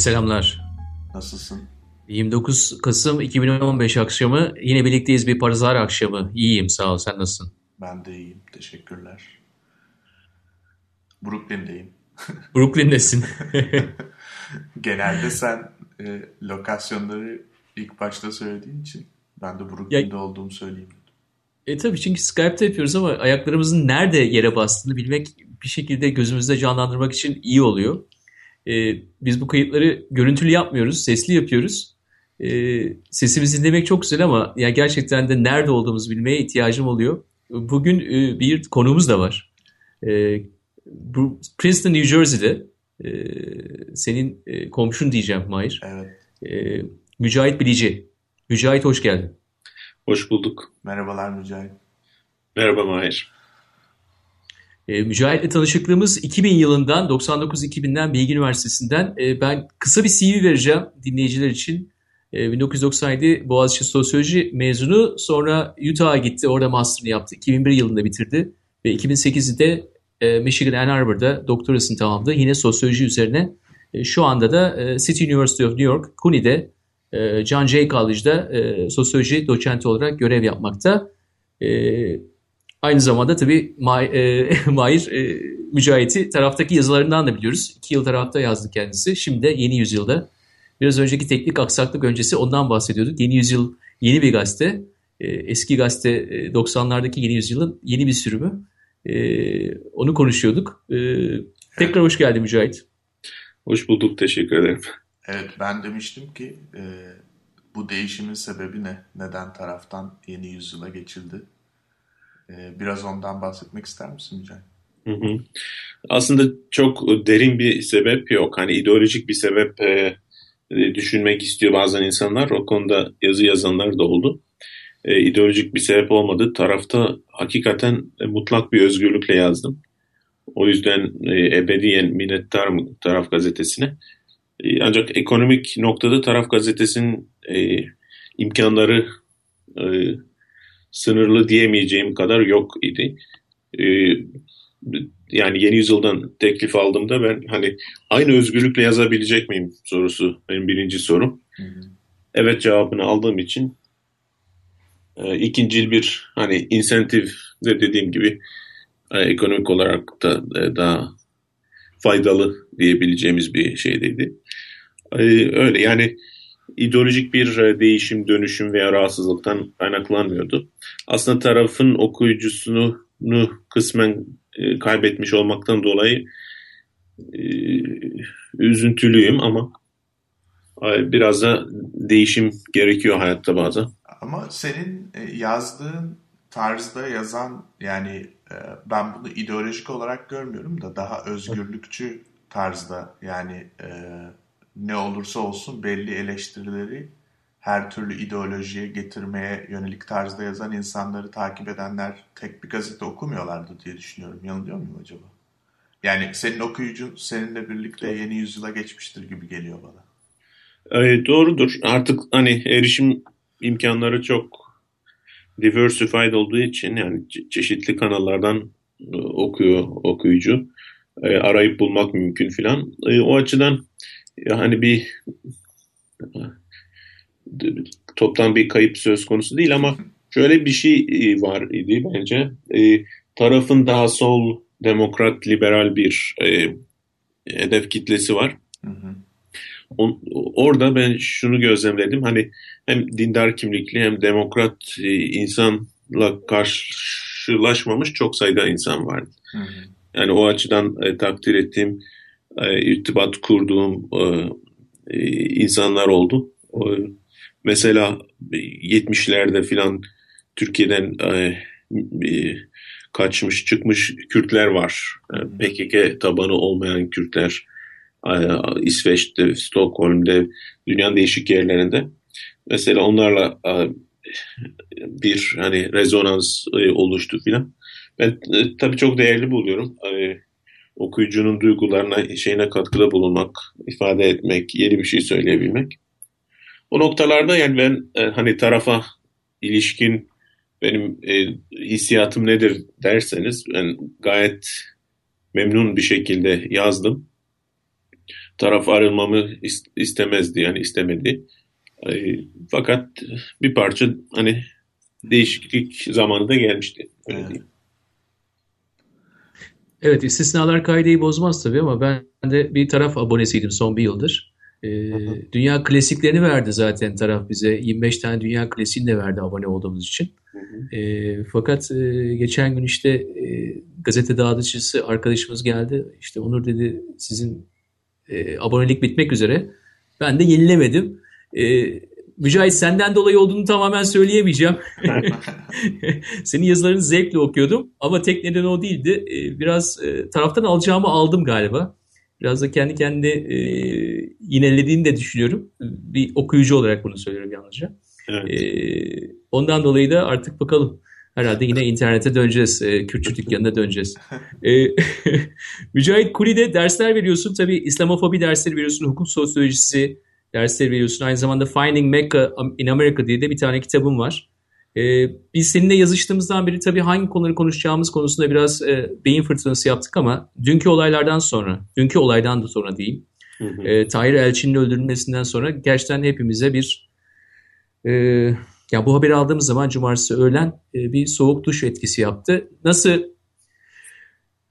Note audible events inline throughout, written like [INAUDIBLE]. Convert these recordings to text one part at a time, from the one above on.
Selamlar. Nasılsın? 29 Kasım 2015 akşamı yine birlikteyiz bir pazar akşamı. İyiyim sağ ol sen nasılsın? Ben de iyiyim teşekkürler. Brooklyn'deyim. [LAUGHS] Brooklyn'desin. [LAUGHS] Genelde sen e, lokasyonları ilk başta söylediğin için ben de Brooklyn'de ya, olduğumu söyleyeyim. E tabii çünkü Skype'te yapıyoruz ama ayaklarımızın nerede yere bastığını bilmek bir şekilde gözümüzde canlandırmak için iyi oluyor. E, biz bu kayıtları görüntülü yapmıyoruz, sesli yapıyoruz. E, sesimizi dinlemek çok güzel ama yani gerçekten de nerede olduğumuzu bilmeye ihtiyacım oluyor. Bugün e, bir konuğumuz da var. E, Princeton, New Jersey'de e, senin e, komşun diyeceğim Mahir. Evet. E, Mücahit Bilici. Mücahit hoş geldin. Hoş bulduk. Merhabalar Mücahit. Merhaba Mahir. E, Mücahit'le tanışıklığımız 2000 yılından, 99-2000'den Bilgi Üniversitesi'nden. E, ben kısa bir CV vereceğim dinleyiciler için. E, 1997 Boğaziçi Sosyoloji mezunu. Sonra Utah'a gitti, orada master'ını yaptı. 2001 yılında bitirdi. Ve 2008'de e, Michigan Ann Arbor'da doktorasını tamamladı. Yine sosyoloji üzerine. E, şu anda da e, City University of New York, CUNY'de, John Jay College'da sosyoloji doçenti olarak görev yapmakta. Aynı zamanda tabii [LAUGHS] Mahir e, Mücahit'i taraftaki yazılarından da biliyoruz. İki yıl tarafta yazdı kendisi. Şimdi de Yeni Yüzyıl'da. Biraz önceki teknik aksaklık öncesi ondan bahsediyorduk. Yeni Yüzyıl yeni bir gazete. E, eski gazete 90'lardaki Yeni Yüzyıl'ın yeni bir sürümü. E, onu konuşuyorduk. E, tekrar hoş geldin Mücahit. Hoş bulduk. Teşekkür ederim. Evet ben demiştim ki e, bu değişimin sebebi ne? Neden taraftan Yeni Yüzyıl'a geçildi? Ee, biraz ondan bahsetmek ister misin Mücahit? Aslında çok derin bir sebep yok. Hani ideolojik bir sebep e, düşünmek istiyor bazen insanlar. O konuda yazı yazanlar da oldu. E, ideolojik bir sebep olmadı. Tarafta hakikaten mutlak bir özgürlükle yazdım. O yüzden e, ebediyen minnettarım Taraf Gazetesi'ne. E, ancak ekonomik noktada Taraf Gazetesi'nin imkanları sınırlı diyemeyeceğim kadar yok idi. Ee, yani yeni yüzyıldan teklif aldığımda ben hani aynı özgürlükle yazabilecek miyim sorusu benim birinci sorum. Hı hı. Evet cevabını aldığım için e, ikincil bir hani insentif de dediğim gibi e, ekonomik olarak da e, daha faydalı diyebileceğimiz bir şeydeydi. E, öyle yani ideolojik bir e, değişim, dönüşüm veya rahatsızlıktan kaynaklanmıyordu. Aslında tarafın okuyucusunu kısmen e, kaybetmiş olmaktan dolayı e, üzüntülüyüm ama biraz da değişim gerekiyor hayatta bazen. Ama senin yazdığın tarzda yazan yani ben bunu ideolojik olarak görmüyorum da daha özgürlükçü tarzda yani ne olursa olsun belli eleştirileri her türlü ideolojiye getirmeye yönelik tarzda yazan insanları takip edenler tek bir gazete okumuyorlardı diye düşünüyorum. Yanılıyor muyum acaba? Yani senin okuyucun seninle birlikte yeni yüzyıla geçmiştir gibi geliyor bana. E, doğrudur. Artık hani erişim imkanları çok diversified olduğu için yani çeşitli kanallardan e, okuyor okuyucu. E, arayıp bulmak mümkün filan. E, o açıdan yani bir toptan bir kayıp söz konusu değil ama şöyle bir şey e, var idi bence. E, tarafın daha sol, demokrat, liberal bir e, hedef kitlesi var. Hı hı. On, orada ben şunu gözlemledim. Hani hem dindar kimlikli hem demokrat e, insanla karşılaşmamış çok sayıda insan vardı. Hı hı. Yani o açıdan e, takdir ettiğim e, irtibat kurduğum e, e, insanlar oldu. Mesela 70'lerde filan Türkiye'den kaçmış çıkmış Kürtler var. PKK tabanı olmayan Kürtler İsveç'te, Stockholm'de, dünyanın değişik yerlerinde. Mesela onlarla bir hani rezonans oluştu filan. Ben tabii çok değerli buluyorum okuyucunun duygularına, şeyine katkıda bulunmak, ifade etmek, yeni bir şey söyleyebilmek. O noktalarda yani ben e, hani tarafa ilişkin benim e, hissiyatım nedir derseniz ben gayet memnun bir şekilde yazdım. taraf ayrılmamı istemezdi yani istemedi. E, fakat bir parça hani değişiklik zamanı da gelmişti. Öyle evet. Evet istisnalar kaideyi bozmaz tabii ama ben de bir taraf abonesiydim son bir yıldır. Ee, dünya klasiklerini verdi zaten taraf bize. 25 tane dünya klasiğini de verdi abone olduğumuz için. E, fakat e, geçen gün işte e, gazete dağıtıcısı arkadaşımız geldi. İşte Onur dedi sizin e, abonelik bitmek üzere. Ben de yenilemedim. E, Mücahit senden dolayı olduğunu tamamen söyleyemeyeceğim. [LAUGHS] Senin yazılarını zevkle okuyordum ama tek neden o değildi. E, biraz e, taraftan alacağımı aldım galiba. Biraz da kendi kendi e, yinelediğini de düşünüyorum. Bir okuyucu olarak bunu söylüyorum yalnızca. Evet. E, ondan dolayı da artık bakalım. Herhalde yine internete döneceğiz. E, Kürtçü dükkanına döneceğiz. e, [LAUGHS] Mücahit Kuli'de dersler veriyorsun. Tabii İslamofobi dersleri veriyorsun. Hukuk sosyolojisi dersleri veriyorsun. Aynı zamanda Finding Mecca in America diye de bir tane kitabım var. E, biz seninle yazıştığımızdan beri tabii hangi konuları konuşacağımız konusunda biraz e, beyin fırtınası yaptık ama dünkü olaylardan sonra, dünkü olaydan da sonra diyeyim. Hı hı. E, Tahir Elçin'in öldürülmesinden sonra gerçekten hepimize bir e, ya bu haberi aldığımız zaman cumartesi öğlen e, bir soğuk duş etkisi yaptı. Nasıl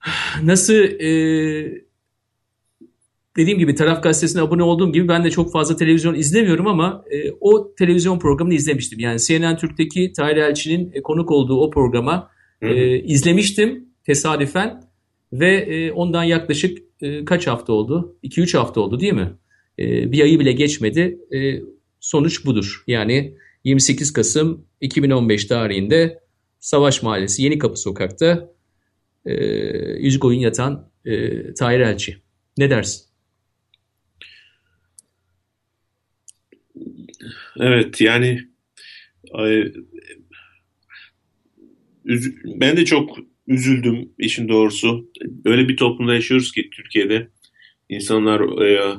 [SIGHS] nasıl e, dediğim gibi Taraf Gazetesi'ne abone olduğum gibi ben de çok fazla televizyon izlemiyorum ama e, o televizyon programını izlemiştim. Yani CNN Türk'teki Tahir Elçi'nin e, konuk olduğu o programa e, izlemiştim tesadüfen ve e, ondan yaklaşık e, kaç hafta oldu? 2-3 hafta oldu değil mi? E, bir ayı bile geçmedi. E, sonuç budur. Yani 28 Kasım 2015 tarihinde Savaş Mahallesi Yeni Kapı Sokak'ta e, yüzük oyun yatan e, Tahir Elçi. Ne dersin? Evet yani ben de çok üzüldüm işin doğrusu. Böyle bir toplumda yaşıyoruz ki Türkiye'de insanlar e,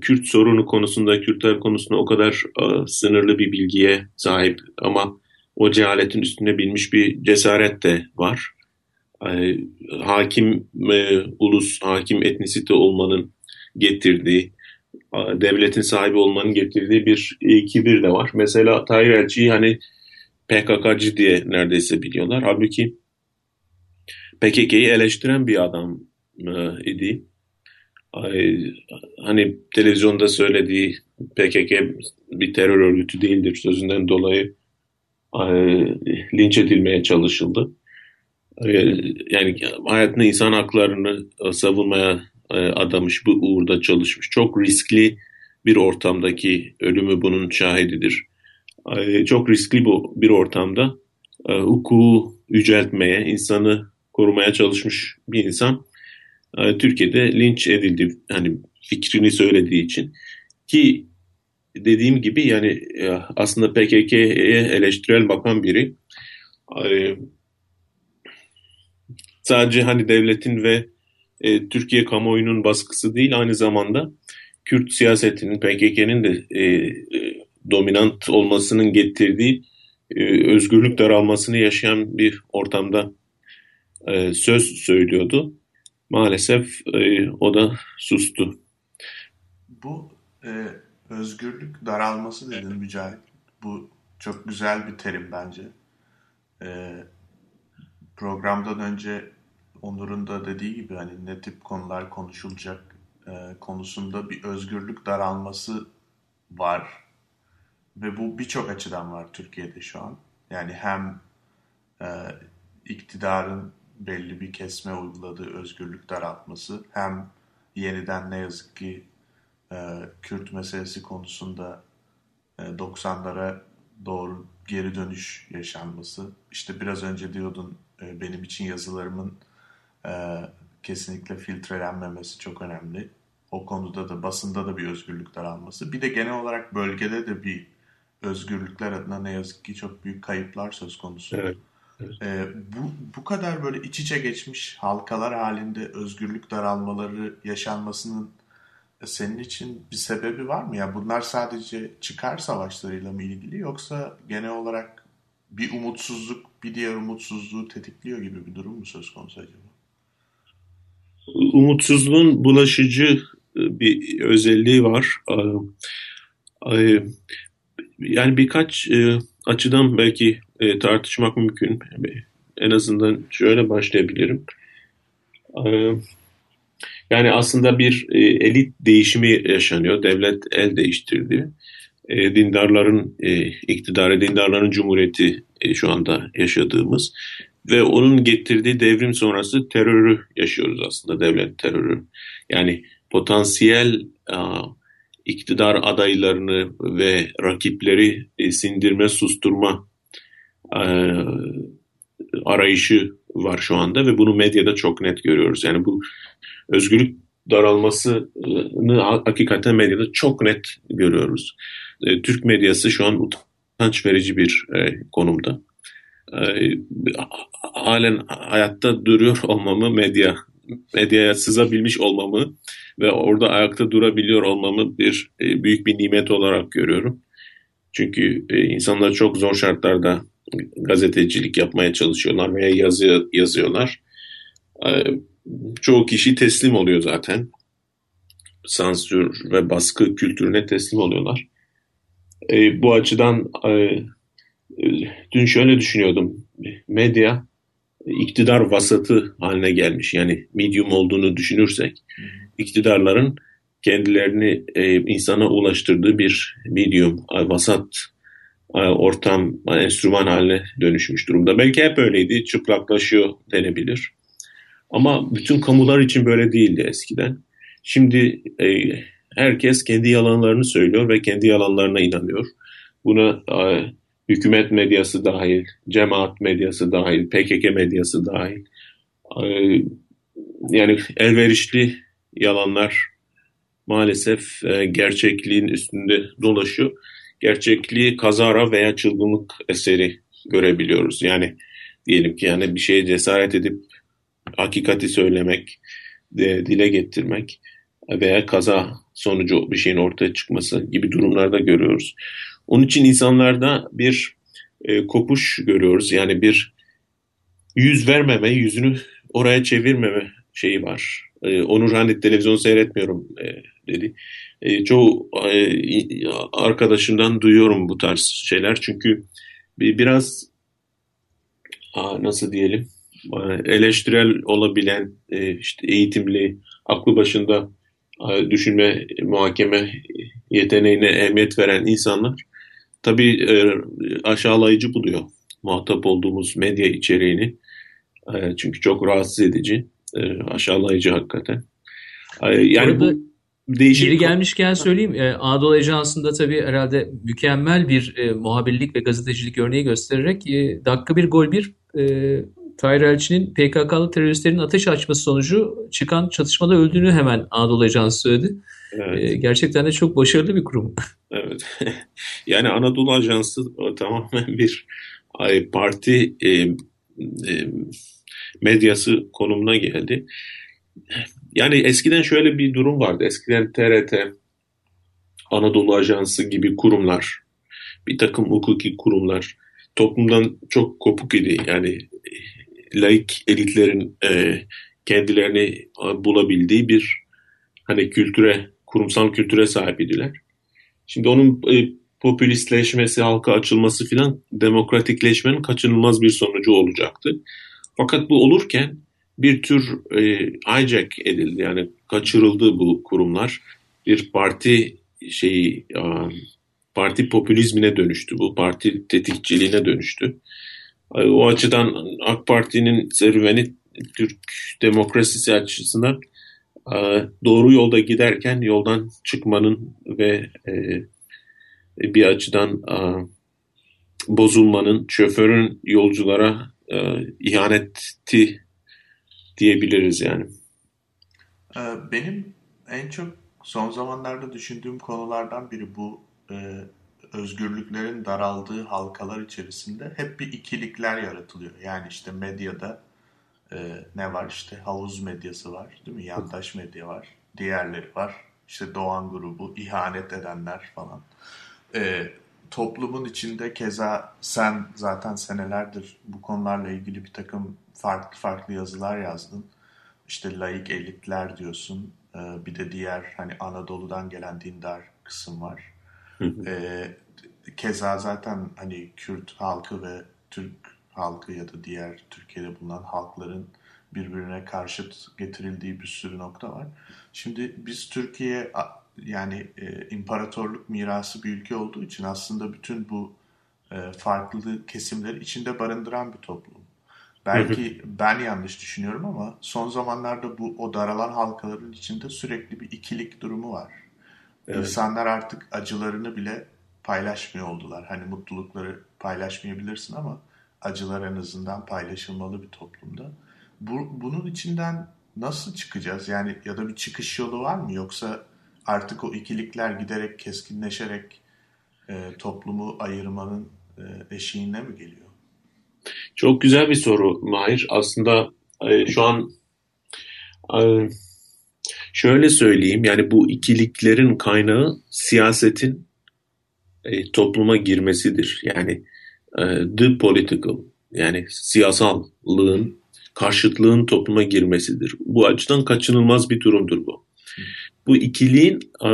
Kürt sorunu konusunda, Kürtler konusunda o kadar e, sınırlı bir bilgiye sahip ama o cehaletin üstünde bilmiş bir cesaret de var. E, hakim ulus, hakim etnisite olmanın getirdiği, devletin sahibi olmanın getirdiği bir kibir de var. Mesela Tahir Elçi'yi hani PKK'cı diye neredeyse biliyorlar. Halbuki PKK'yı eleştiren bir adam idi. Hani televizyonda söylediği PKK bir terör örgütü değildir sözünden dolayı linç edilmeye çalışıldı. Yani hayatını insan haklarını savunmaya e, adamış, bu uğurda çalışmış. Çok riskli bir ortamdaki ölümü bunun şahididir. E, çok riskli bu bir ortamda e, hukuku yüceltmeye, insanı korumaya çalışmış bir insan Türkiye'de linç edildi. Hani fikrini söylediği için. Ki dediğim gibi yani aslında PKK'ye eleştirel bakan biri sadece hani devletin ve e, Türkiye kamuoyunun baskısı değil aynı zamanda Kürt siyasetinin PKK'nın de e, e, dominant olmasının getirdiği e, özgürlük daralmasını yaşayan bir ortamda e, söz söylüyordu. Maalesef e, o da sustu. Bu e, özgürlük daralması dedin Mücahit. Bu çok güzel bir terim bence. E, programdan önce Onur'un da dediği gibi hani ne tip konular konuşulacak e, konusunda bir özgürlük daralması var. Ve bu birçok açıdan var Türkiye'de şu an. Yani hem e, iktidarın belli bir kesme uyguladığı özgürlük daraltması hem yeniden ne yazık ki e, Kürt meselesi konusunda e, 90'lara doğru geri dönüş yaşanması. İşte biraz önce diyordun e, benim için yazılarımın e, kesinlikle filtrelenmemesi çok önemli. O konuda da basında da bir özgürlük daralması. Bir de genel olarak bölgede de bir özgürlükler adına ne yazık ki çok büyük kayıplar söz konusu. Evet. evet. E, bu, bu kadar böyle iç içe geçmiş halkalar halinde özgürlük daralmaları yaşanmasının senin için bir sebebi var mı? Ya bunlar sadece çıkar savaşlarıyla mı ilgili yoksa genel olarak bir umutsuzluk bir diğer umutsuzluğu tetikliyor gibi bir durum mu söz konusu acaba? Umutsuzluğun bulaşıcı bir özelliği var. Yani birkaç açıdan belki tartışmak mümkün. En azından şöyle başlayabilirim. Yani aslında bir elit değişimi yaşanıyor. Devlet el değiştirdi. Dindarların iktidarı, dindarların cumhuriyeti şu anda yaşadığımız ve onun getirdiği devrim sonrası terörü yaşıyoruz aslında devlet terörü. Yani potansiyel iktidar adaylarını ve rakipleri e, sindirme, susturma arayışı var şu anda ve bunu medyada çok net görüyoruz. Yani bu özgürlük daralmasını hakikaten medyada çok net görüyoruz. E, Türk medyası şu an utanç verici bir e, konumda. Halen hayatta duruyor olmamı medya medyaya sızabilmiş olmamı ve orada ayakta durabiliyor olmamı bir e, büyük bir nimet olarak görüyorum. Çünkü e, insanlar çok zor şartlarda gazetecilik yapmaya çalışıyorlar veya yazı yazıyorlar. E, çoğu kişi teslim oluyor zaten. Sansür ve baskı kültürüne teslim oluyorlar. bu açıdan dün şöyle düşünüyordum. Medya iktidar vasatı haline gelmiş. Yani medium olduğunu düşünürsek iktidarların kendilerini e, insana ulaştırdığı bir medium, vasat e, ortam, enstrüman haline dönüşmüş durumda. Belki hep öyleydi, çıplaklaşıyor denebilir. Ama bütün kamular için böyle değildi eskiden. Şimdi e, herkes kendi yalanlarını söylüyor ve kendi yalanlarına inanıyor. Buna e, hükümet medyası dahil, cemaat medyası dahil, PKK medyası dahil. Ee, yani elverişli yalanlar maalesef e, gerçekliğin üstünde dolaşıyor. Gerçekliği kazara veya çılgınlık eseri görebiliyoruz. Yani diyelim ki yani bir şeye cesaret edip hakikati söylemek, dile getirmek veya kaza sonucu bir şeyin ortaya çıkması gibi durumlarda görüyoruz. Onun için insanlarda bir e, kopuş görüyoruz. Yani bir yüz vermeme, yüzünü oraya çevirmeme şeyi var. E, Onur hani televizyon seyretmiyorum e, dedi. E, çoğu e, arkadaşımdan duyuyorum bu tarz şeyler. Çünkü bir, biraz a, nasıl diyelim eleştirel olabilen e, işte eğitimli, aklı başında düşünme, muhakeme yeteneğine ehemmiyet veren insanlar tabii e, aşağılayıcı buluyor muhatap olduğumuz medya içeriğini. E, çünkü çok rahatsız edici, e, aşağılayıcı hakikaten. E, yani bu değişik... Geri gelmişken söyleyeyim. E, Anadolu Ajansı'nda tabii herhalde mükemmel bir e, muhabirlik ve gazetecilik örneği göstererek e, dakika bir gol bir e, Tahir Elçi'nin PKK'lı teröristlerin ateş açması sonucu çıkan çatışmada öldüğünü hemen Anadolu Ajansı söyledi. Evet. E, gerçekten de çok başarılı bir kurum. [LAUGHS] Evet. [LAUGHS] yani Anadolu Ajansı tamamen [LAUGHS] bir parti e, e, medyası konumuna geldi. Yani eskiden şöyle bir durum vardı. Eskiden TRT, Anadolu Ajansı gibi kurumlar, bir takım hukuki kurumlar toplumdan çok kopuk idi. Yani laik elitlerin e, kendilerini bulabildiği bir hani kültüre, kurumsal kültüre sahip idiler. Şimdi onun e, popülistleşmesi, halka açılması filan demokratikleşmenin kaçınılmaz bir sonucu olacaktı. Fakat bu olurken bir tür e, hijack edildi yani kaçırıldı bu kurumlar. Bir parti şeyi parti popülizmine dönüştü bu parti tetikçiliğine dönüştü. O açıdan AK Parti'nin serüveni Türk demokrasisi açısından doğru yolda giderken yoldan çıkmanın ve e, bir açıdan bozulmanın, şoförün yolculara ihaneti diyebiliriz yani. Benim en çok son zamanlarda düşündüğüm konulardan biri bu özgürlüklerin daraldığı halkalar içerisinde hep bir ikilikler yaratılıyor. Yani işte medyada e, ne var işte havuz medyası var değil mi? Yandaş medya var. Diğerleri var. İşte Doğan grubu, ihanet edenler falan. E, toplumun içinde keza sen zaten senelerdir bu konularla ilgili bir takım farklı farklı yazılar yazdın. İşte laik elitler diyorsun. e, bir de diğer hani Anadolu'dan gelen dindar kısım var. e, keza zaten hani Kürt halkı ve Türk halkı ya da diğer Türkiye'de bulunan halkların birbirine karşıt getirildiği bir sürü nokta var. Şimdi biz Türkiye yani e, imparatorluk mirası bir ülke olduğu için aslında bütün bu e, farklı kesimleri içinde barındıran bir toplum. Belki ben yanlış düşünüyorum ama son zamanlarda bu o daralan halkaların içinde sürekli bir ikilik durumu var. Evet. İnsanlar artık acılarını bile paylaşmıyor oldular. Hani mutlulukları paylaşmayabilirsin ama acılar en azından paylaşılmalı bir toplumda. Bu, bunun içinden nasıl çıkacağız? Yani ya da bir çıkış yolu var mı? Yoksa artık o ikilikler giderek keskinleşerek e, toplumu ayırmanın e, eşiğine mi geliyor? Çok güzel bir soru Mahir. Aslında e, şu an e, şöyle söyleyeyim yani bu ikiliklerin kaynağı siyasetin e, topluma girmesidir. Yani the political yani siyasallığın karşıtlığın topluma girmesidir. Bu açıdan kaçınılmaz bir durumdur bu. Bu ikiliğin e,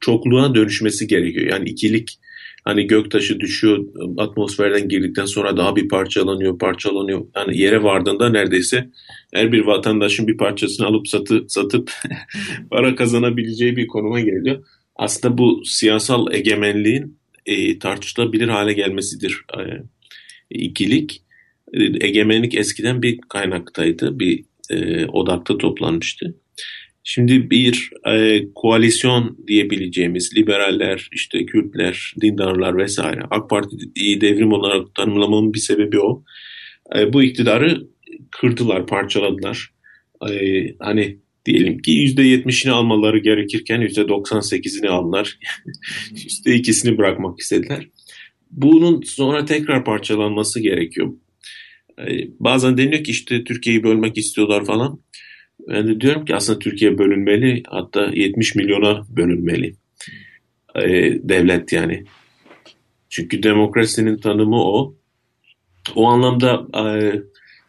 çokluğa dönüşmesi gerekiyor. Yani ikilik hani göktaşı düşüyor atmosferden girdikten sonra daha bir parçalanıyor parçalanıyor. Yani yere vardığında neredeyse her bir vatandaşın bir parçasını alıp satı, satıp [LAUGHS] para kazanabileceği bir konuma geliyor. Aslında bu siyasal egemenliğin e, tartışılabilir hale gelmesidir e, ikilik. E, egemenlik eskiden bir kaynaktaydı, bir e, odakta toplanmıştı. Şimdi bir e, koalisyon diyebileceğimiz liberaller, işte Kürtler, dindarlar vesaire AK Parti'yi devrim olarak tanımlamamın bir sebebi o. E, bu iktidarı kırdılar, parçaladılar. E, hani diyelim ki %70'ini almaları gerekirken %98'ini aldılar. [LAUGHS] %2'sini bırakmak istediler. Bunun sonra tekrar parçalanması gerekiyor. E, bazen deniyor ki işte Türkiye'yi bölmek istiyorlar falan. Ben de diyorum ki aslında Türkiye bölünmeli hatta 70 milyona bölünmeli e, devlet yani. Çünkü demokrasinin tanımı o. O anlamda e,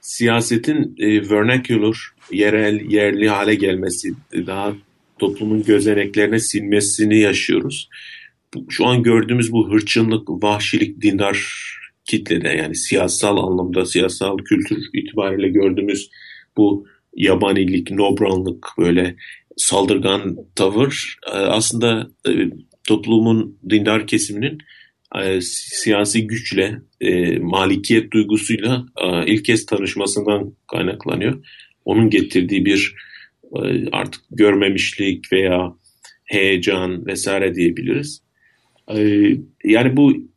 siyasetin e, vernacular, yerel, yerli hale gelmesi, daha toplumun gözeneklerine sinmesini yaşıyoruz. Şu an gördüğümüz bu hırçınlık, vahşilik, dindar kitlede yani siyasal anlamda, siyasal kültür itibariyle gördüğümüz bu yabanilik, nobranlık, böyle saldırgan tavır e, aslında e, toplumun dindar kesiminin e, siyasi güçle, malikiyet duygusuyla ilk kez tanışmasından kaynaklanıyor. Onun getirdiği bir artık görmemişlik veya heyecan vesaire diyebiliriz. Yani bu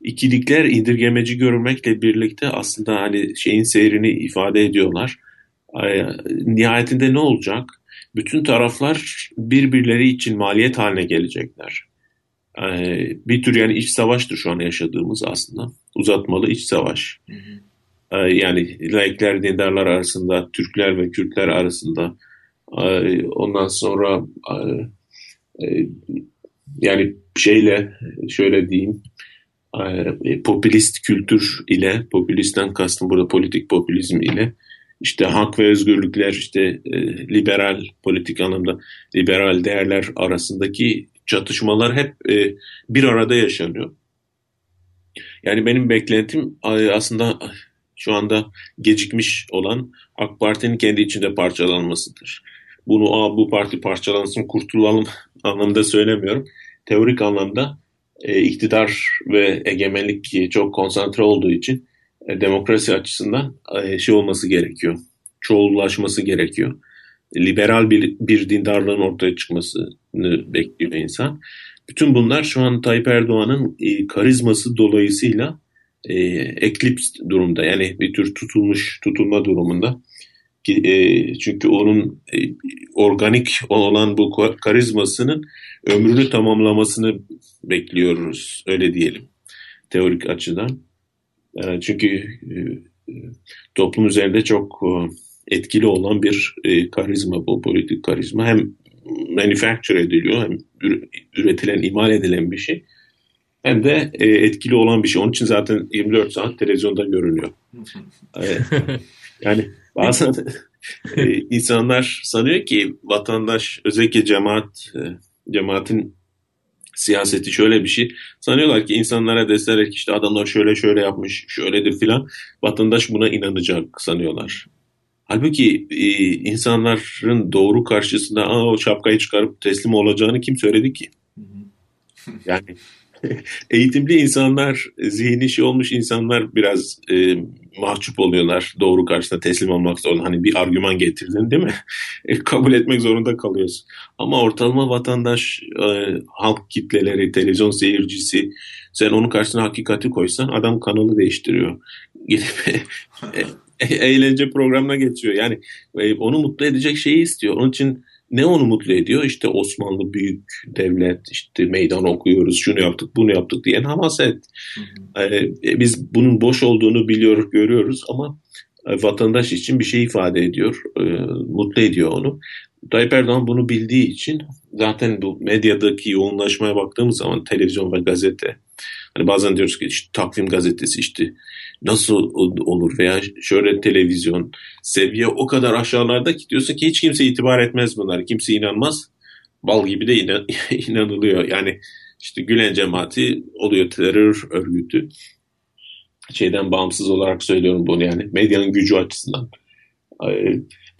ikilikler indirgemeci görmekle birlikte aslında hani şeyin seyrini ifade ediyorlar. Nihayetinde ne olacak? Bütün taraflar birbirleri için maliyet haline gelecekler. Bir tür yani iç savaştır şu an yaşadığımız aslında. Uzatmalı iç savaş. Hı hı. Yani laikler, dindarlar arasında, Türkler ve Kürtler arasında. Ondan sonra yani şeyle şöyle diyeyim e, popülist kültür ile, popülistten kastım burada politik popülizm ile işte hak ve özgürlükler, işte e, liberal politik anlamda liberal değerler arasındaki çatışmalar hep e, bir arada yaşanıyor. Yani benim beklentim aslında şu anda gecikmiş olan AK Parti'nin kendi içinde parçalanmasıdır. Bunu Aa, bu parti parçalansın kurtulalım [LAUGHS] anlamda söylemiyorum. Teorik anlamda e, iktidar ve egemenlik çok konsantre olduğu için e, demokrasi açısından e, şey olması gerekiyor. Çoğullaşması gerekiyor. Liberal bir, bir dindarlığın ortaya çıkmasını bekliyor insan. Bütün bunlar şu an Tayyip Erdoğan'ın e, karizması dolayısıyla e, eklips durumda. Yani bir tür tutulmuş, tutulma durumunda. E, çünkü onun e, organik olan bu karizmasının ömrünü tamamlamasını bekliyoruz. Öyle diyelim. Teorik açıdan. E, çünkü e, toplum üzerinde çok e, etkili olan bir karizma bu politik karizma. Hem manufacture ediliyor hem üretilen, imal edilen bir şey. Hem de etkili olan bir şey. Onun için zaten 24 saat televizyonda görünüyor. [LAUGHS] yani bazen e, insanlar sanıyor ki vatandaş özellikle cemaat e, cemaatin siyaseti şöyle bir şey. Sanıyorlar ki insanlara deseler ki işte adamlar şöyle şöyle yapmış, şöyledir filan. Vatandaş buna inanacak sanıyorlar. Halbuki e, insanların doğru karşısında Aa, o şapkayı çıkarıp teslim olacağını kim söyledi ki? Yani [LAUGHS] eğitimli insanlar, zihni şey olmuş insanlar biraz e, mahcup oluyorlar. Doğru karşısında teslim olmak zorunda. Hani bir argüman getirdin değil mi? [LAUGHS] E, kabul etmek zorunda kalıyorsun. Ama ortalama vatandaş, e, halk kitleleri, televizyon seyircisi sen onun karşısına hakikati koysan adam kanalı değiştiriyor. Gidip [LAUGHS] e, [LAUGHS] eğlence programına geçiyor. Yani e, onu mutlu edecek şeyi istiyor. Onun için ne onu mutlu ediyor? İşte Osmanlı büyük devlet, işte meydan okuyoruz, şunu yaptık, bunu yaptık diyen hamaset. Ee, biz bunun boş olduğunu biliyoruz, görüyoruz ama e, vatandaş için bir şey ifade ediyor, e, mutlu ediyor onu. Tayyip Erdoğan bunu bildiği için zaten bu medyadaki yoğunlaşmaya baktığımız zaman televizyon ve gazete, hani bazen diyoruz ki işte takvim gazetesi işte nasıl olur veya şöyle televizyon seviye o kadar aşağılarda ki diyorsun ki hiç kimse itibar etmez bunlar. Kimse inanmaz. Bal gibi de inan [LAUGHS] inanılıyor. Yani işte Gülen cemaati oluyor terör örgütü. Şeyden bağımsız olarak söylüyorum bunu yani medyanın gücü açısından.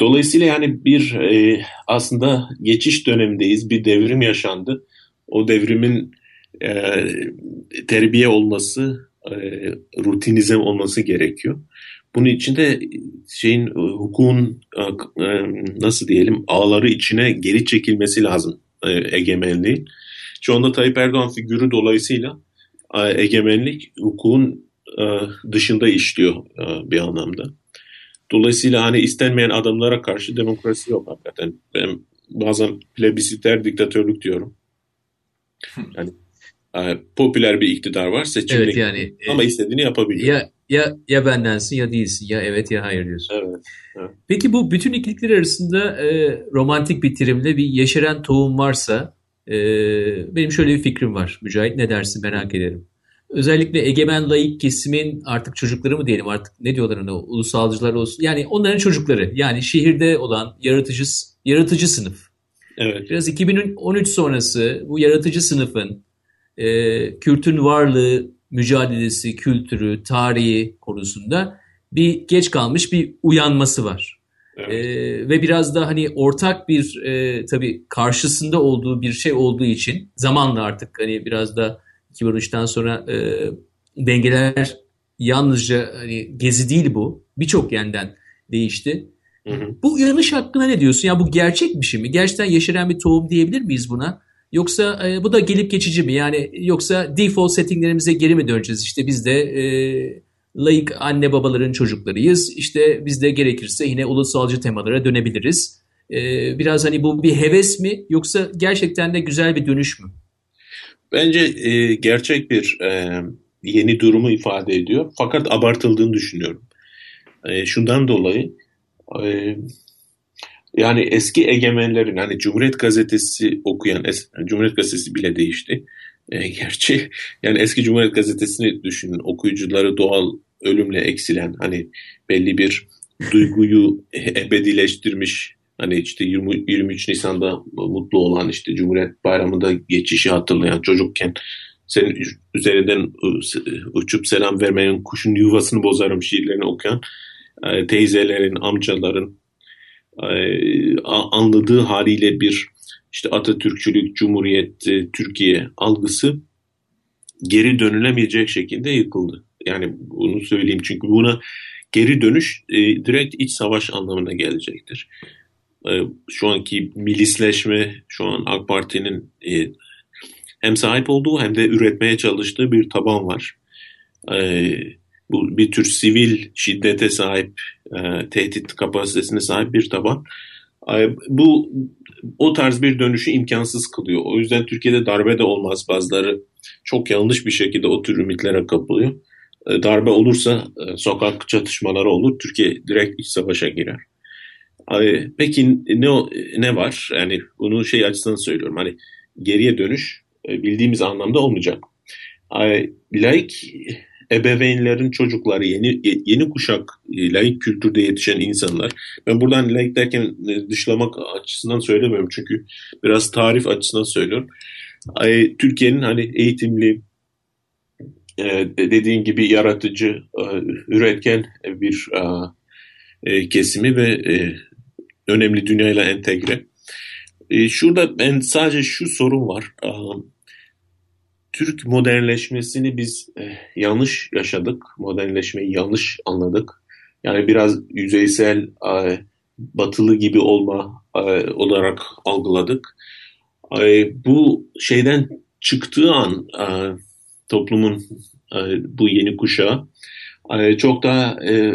Dolayısıyla yani bir e, aslında geçiş dönemindeyiz. Bir devrim yaşandı. O devrimin e, terbiye olması e, rutinizm olması gerekiyor. Bunun için de şeyin e, hukukun e, nasıl diyelim ağları içine geri çekilmesi lazım egemenliğin. Şu anda Tayyip Erdoğan figürü dolayısıyla egemenlik hukukun dışında işliyor bir anlamda. Dolayısıyla hani istenmeyen adamlara karşı demokrasi yok hakikaten. Ben bazen plebisiter diktatörlük diyorum. Yani e, popüler bir iktidar var seçimli evet, yani, ama e, istediğini yapabiliyor. Ya ya ya bendensin ya değilsin ya evet ya hayır diyorsun. Evet. evet. Peki bu bütün ikilikler arasında e, romantik bir terimle bir yeşeren tohum varsa e, benim şöyle bir fikrim var. Mücahit ne dersin merak ederim. Özellikle egemen layık kesimin artık çocukları mı diyelim artık ne diyorlar ona ulusalcılar olsun. Yani onların çocukları yani şehirde olan yaratıcı yaratıcı sınıf. Evet. Biraz 2013 sonrası bu yaratıcı sınıfın e, Kürt'ün varlığı, mücadelesi, kültürü, tarihi konusunda bir geç kalmış bir uyanması var. Evet. E, ve biraz da hani ortak bir e, tabii karşısında olduğu bir şey olduğu için zamanla artık hani biraz da 2013'ten sonra e, dengeler yalnızca hani gezi değil bu. Birçok yönden değişti. Hı hı. Bu uyanış hakkında ne diyorsun? Ya bu gerçek bir şey mi? Gerçekten yeşeren bir tohum diyebilir miyiz buna? Yoksa e, bu da gelip geçici mi? Yani yoksa default settinglerimize geri mi döneceğiz? İşte biz de e, layık anne babaların çocuklarıyız. İşte biz de gerekirse yine ulusalcı temalara dönebiliriz. E, biraz hani bu bir heves mi yoksa gerçekten de güzel bir dönüş mü? Bence e, gerçek bir e, yeni durumu ifade ediyor. Fakat abartıldığını düşünüyorum. E, şundan dolayı e, yani eski egemenlerin hani Cumhuriyet Gazetesi okuyan Cumhuriyet Gazetesi bile değişti. E, gerçi yani eski Cumhuriyet Gazetesi'ni düşünün okuyucuları doğal ölümle eksilen hani belli bir duyguyu [LAUGHS] ebedileştirmiş hani işte 20, 23 Nisan'da mutlu olan işte Cumhuriyet Bayramı'nda geçişi hatırlayan çocukken senin üzerinden uçup selam vermeyen kuşun yuvasını bozarım şiirlerini okuyan e, teyzelerin, amcaların anladığı haliyle bir işte Atatürkçülük, Cumhuriyet, e, Türkiye algısı geri dönülemeyecek şekilde yıkıldı. Yani bunu söyleyeyim çünkü buna geri dönüş e, direkt iç savaş anlamına gelecektir. E, şu anki milisleşme, şu an AK Parti'nin e, hem sahip olduğu hem de üretmeye çalıştığı bir taban var. E, bu bir tür sivil şiddete sahip, e, tehdit kapasitesine sahip bir taban. E, bu o tarz bir dönüşü imkansız kılıyor. O yüzden Türkiye'de darbe de olmaz. Bazıları çok yanlış bir şekilde o tür ümitlere kapılıyor. E, darbe olursa e, sokak çatışmaları olur. Türkiye direkt iç savaşa girer. E, peki ne ne var? Yani bunu şey açısından söylüyorum. Hani geriye dönüş e, bildiğimiz anlamda olmayacak. Laik ebeveynlerin çocukları, yeni yeni kuşak e, laik kültürde yetişen insanlar. Ben buradan laik derken e, dışlamak açısından söylemiyorum çünkü biraz tarif açısından söylüyorum. Türkiye'nin hani eğitimli, e, dediğin gibi yaratıcı, üretken bir kesimi ve önemli dünyayla entegre. Şurada ben sadece şu sorun var. Türk modernleşmesini biz eh, yanlış yaşadık. Modernleşmeyi yanlış anladık. Yani biraz yüzeysel, eh, batılı gibi olma eh, olarak algıladık. Eh, bu şeyden çıktığı an eh, toplumun eh, bu yeni kuşağı eh, çok daha eh,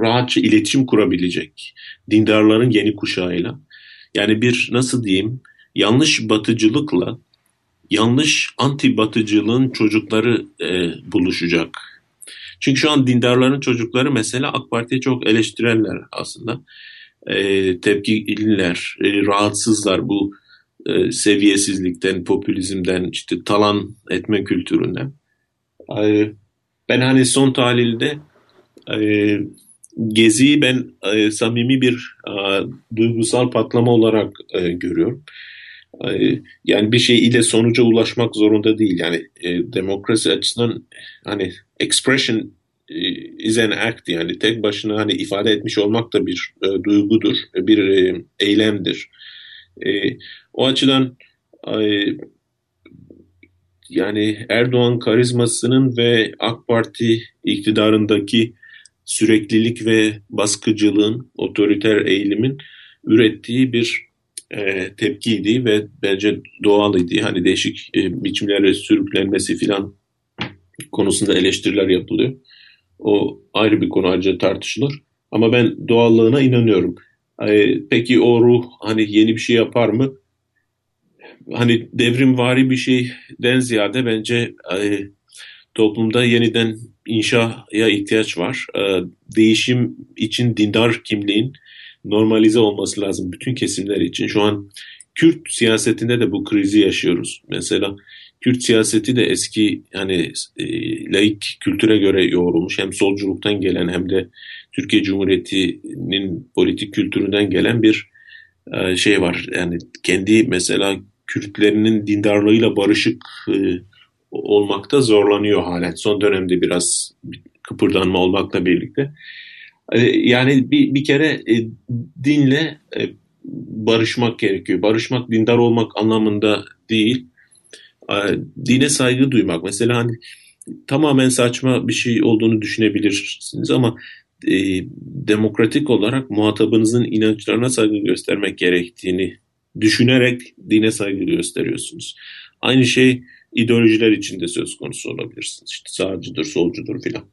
rahatça iletişim kurabilecek dindarların yeni kuşağıyla. Yani bir nasıl diyeyim yanlış batıcılıkla yanlış anti batıcılığın çocukları e, buluşacak. Çünkü şu an dindarların çocukları mesela AK Parti'ye çok eleştirenler aslında. E, tepkililer, e, rahatsızlar bu e, seviyesizlikten, popülizmden, işte talan etme kültüründen. E, ben hani son tahlilde e, Gezi'yi ben e, samimi bir e, duygusal patlama olarak e, görüyorum. Yani bir şey ile sonuca ulaşmak zorunda değil. Yani e, demokrasi açısından hani expression e, is an act yani tek başına hani ifade etmiş olmak da bir e, duygudur, bir e, eylemdir. E, o açıdan e, yani Erdoğan karizmasının ve AK Parti iktidarındaki süreklilik ve baskıcılığın, otoriter eğilimin ürettiği bir e, tepkiydi ve bence doğalıydı. Hani değişik e, biçimlerle sürüklenmesi filan konusunda eleştiriler yapılıyor. O ayrı bir konu ayrıca tartışılır. Ama ben doğallığına inanıyorum. E, peki o ruh hani yeni bir şey yapar mı? Hani devrimvari bir şeyden ziyade bence e, toplumda yeniden inşaya ihtiyaç var. E, değişim için dindar kimliğin normalize olması lazım bütün kesimler için. Şu an Kürt siyasetinde de bu krizi yaşıyoruz. Mesela Kürt siyaseti de eski hani e, laik kültüre göre yoğrulmuş. Hem solculuktan gelen hem de Türkiye Cumhuriyeti'nin politik kültüründen gelen bir e, şey var. Yani kendi mesela Kürtlerinin dindarlığıyla barışık e, olmakta zorlanıyor halen. Son dönemde biraz kıpırdanma olmakla birlikte. Ee, yani bir, bir kere e, dinle e, barışmak gerekiyor. Barışmak dindar olmak anlamında değil. E, dine saygı duymak. Mesela hani tamamen saçma bir şey olduğunu düşünebilirsiniz ama e, demokratik olarak muhatabınızın inançlarına saygı göstermek gerektiğini düşünerek dine saygı gösteriyorsunuz. Aynı şey ideolojiler içinde söz konusu olabilirsiniz. İşte sağcıdır, solcudur filan.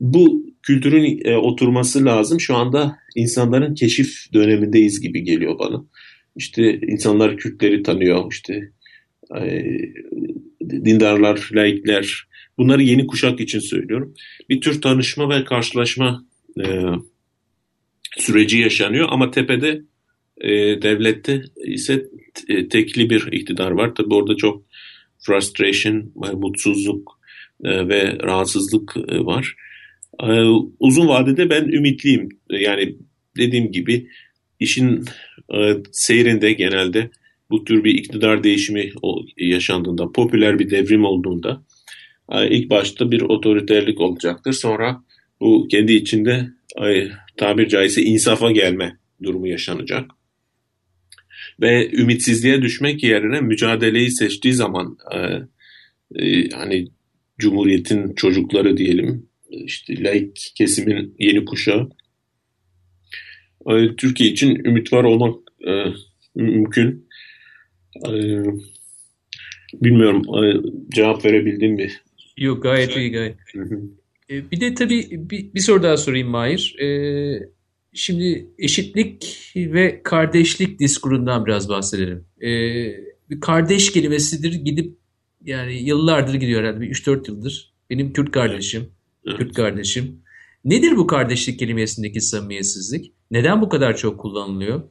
Bu kültürün e, oturması lazım. Şu anda insanların keşif dönemindeyiz gibi geliyor bana. İşte insanlar Kürtleri tanıyor, işte e, dindarlar, laikler. Bunları yeni kuşak için söylüyorum. Bir tür tanışma ve karşılaşma e, süreci yaşanıyor ama tepede devlette ise tekli bir iktidar var. Tabi orada çok frustration, mutsuzluk ve rahatsızlık var. Ee, uzun vadede ben ümitliyim. Yani dediğim gibi işin e, seyrinde genelde bu tür bir iktidar değişimi yaşandığında, popüler bir devrim olduğunda e, ilk başta bir otoriterlik olacaktır. Sonra bu kendi içinde e, tabir caizse insafa gelme durumu yaşanacak. Ve ümitsizliğe düşmek yerine mücadeleyi seçtiği zaman hani Cumhuriyet'in çocukları diyelim işte laik kesimin yeni kuşağı. Türkiye için ümit var olmak e, mümkün. E, bilmiyorum e, cevap verebildim mi? Yok gayet iyi gayet. E, bir de tabii bir, bir soru daha sorayım Mahir. E, şimdi eşitlik ve kardeşlik diskurundan biraz bahsedelim. E, bir kardeş kelimesidir gidip yani yıllardır gidiyor herhalde 3-4 yıldır. Benim Kürt kardeşim. Evet. Kürt kardeşim. Nedir bu kardeşlik kelimesindeki samimiyetsizlik? Neden bu kadar çok kullanılıyor?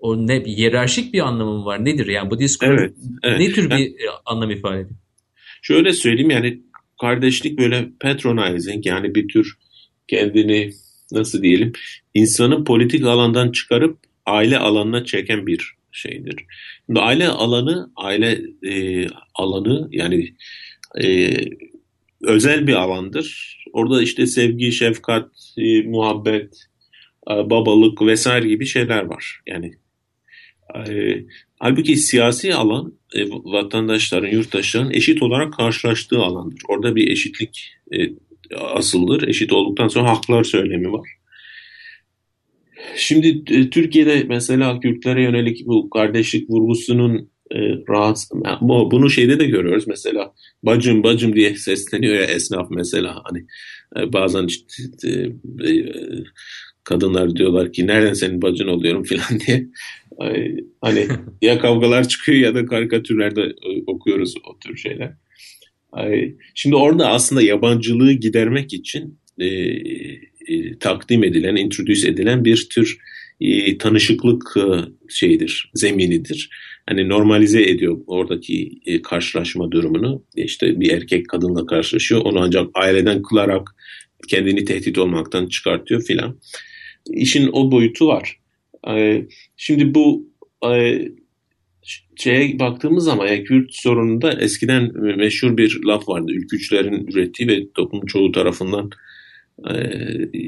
O ne hiyerarşik bir anlamı var? Nedir yani bu diskur evet, evet. ne tür bir ben, anlam ifade ediyor? Şöyle söyleyeyim yani kardeşlik böyle patronizing yani bir tür kendini nasıl diyelim insanın politik alandan çıkarıp aile alanına çeken bir şeydir. Şimdi aile alanı aile e, alanı yani e, özel bir alandır. Orada işte sevgi, şefkat, e, muhabbet, e, babalık vesaire gibi şeyler var. Yani e, halbuki siyasi alan e, vatandaşların, yurttaşların eşit olarak karşılaştığı alandır. Orada bir eşitlik e, asıldır. Eşit olduktan sonra haklar söylemi var. Şimdi e, Türkiye'de mesela Kürtlere yönelik bu kardeşlik vurgusunun e, rahatsız, bu, bunu şeyde de görüyoruz. Mesela bacım bacım diye sesleniyor ya esnaf mesela hani e, bazen e, e, kadınlar diyorlar ki nereden senin bacın oluyorum? [LAUGHS] falan diye. Hani ya kavgalar çıkıyor ya da karikatürlerde e, okuyoruz o tür şeyler. Şimdi orada aslında yabancılığı gidermek için e, e, takdim edilen, introduce edilen bir tür e, tanışıklık e, şeyidir, zeminidir. Hani normalize ediyor oradaki e, karşılaşma durumunu. İşte bir erkek kadınla karşılaşıyor. Onu ancak aileden kılarak kendini tehdit olmaktan çıkartıyor filan. İşin o boyutu var. E, şimdi bu e, şeye baktığımız zaman yani Kürt sorununda eskiden meşhur bir laf vardı. Ülkücülerin ürettiği ve toplumun çoğu tarafından e,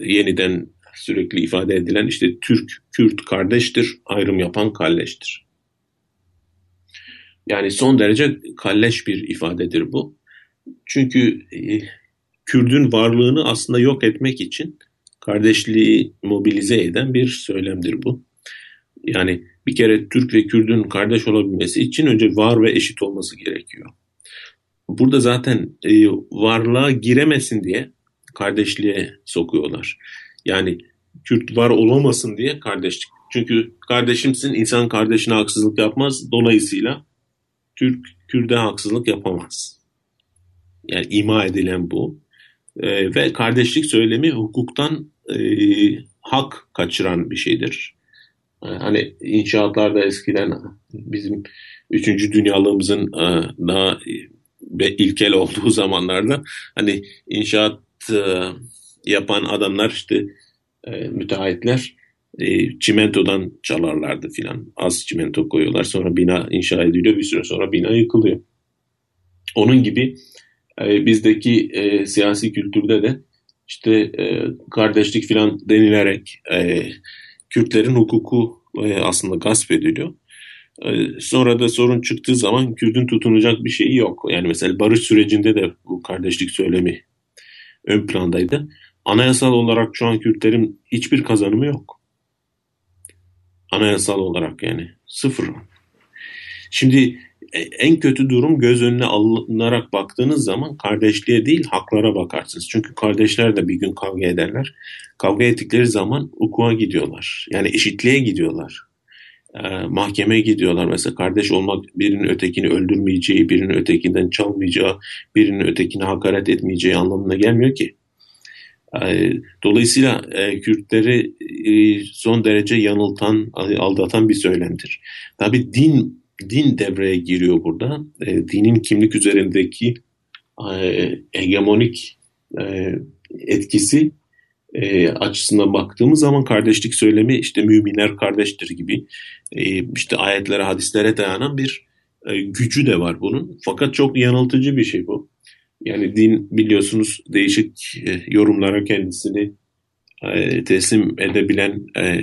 yeniden sürekli ifade edilen işte Türk, Kürt kardeştir, ayrım yapan kalleştir. Yani son derece kalleş bir ifadedir bu. Çünkü e, Kürdün varlığını aslında yok etmek için kardeşliği mobilize eden bir söylemdir bu. Yani bir kere Türk ve Kürdün kardeş olabilmesi için önce var ve eşit olması gerekiyor. Burada zaten e, varlığa giremesin diye kardeşliğe sokuyorlar. Yani Kürt var olamasın diye kardeşlik. Çünkü kardeşimsin insan kardeşine haksızlık yapmaz. Dolayısıyla Türk Kürt'e haksızlık yapamaz. Yani ima edilen bu. E, ve kardeşlik söylemi hukuktan e, hak kaçıran bir şeydir. E, hani inşaatlarda eskiden bizim üçüncü dünyalığımızın e, daha ve ilkel olduğu [LAUGHS] zamanlarda hani inşaat e, yapan adamlar işte e, müteahhitler e, çimentodan çalarlardı filan. Az çimento koyuyorlar sonra bina inşa ediliyor bir süre sonra bina yıkılıyor. Onun gibi e, bizdeki e, siyasi kültürde de işte e, kardeşlik filan denilerek e, Kürtlerin hukuku e, aslında gasp ediliyor. E, sonra da sorun çıktığı zaman Kürt'ün tutunacak bir şeyi yok. Yani mesela barış sürecinde de bu kardeşlik söylemi ön plandaydı. Anayasal olarak şu an Kürtlerin hiçbir kazanımı yok. Anayasal olarak yani sıfır. Şimdi e, en kötü durum göz önüne alınarak baktığınız zaman kardeşliğe değil haklara bakarsınız. Çünkü kardeşler de bir gün kavga ederler. Kavga ettikleri zaman hukuka gidiyorlar. Yani eşitliğe gidiyorlar. Ee, mahkemeye gidiyorlar. Mesela kardeş olmak birinin ötekini öldürmeyeceği, birinin ötekinden çalmayacağı, birinin ötekine hakaret etmeyeceği anlamına gelmiyor ki. Ee, dolayısıyla e, Kürtleri e, son derece yanıltan, aldatan bir söylemdir. Tabi din din devreye giriyor burada. E, dinin kimlik üzerindeki hegemonik etkisi açısından baktığımız zaman kardeşlik söylemi işte müminler kardeştir gibi işte ayetlere, hadislere dayanan bir gücü de var bunun. Fakat çok yanıltıcı bir şey bu. Yani din biliyorsunuz değişik e, yorumlara kendisini e, teslim edebilen e,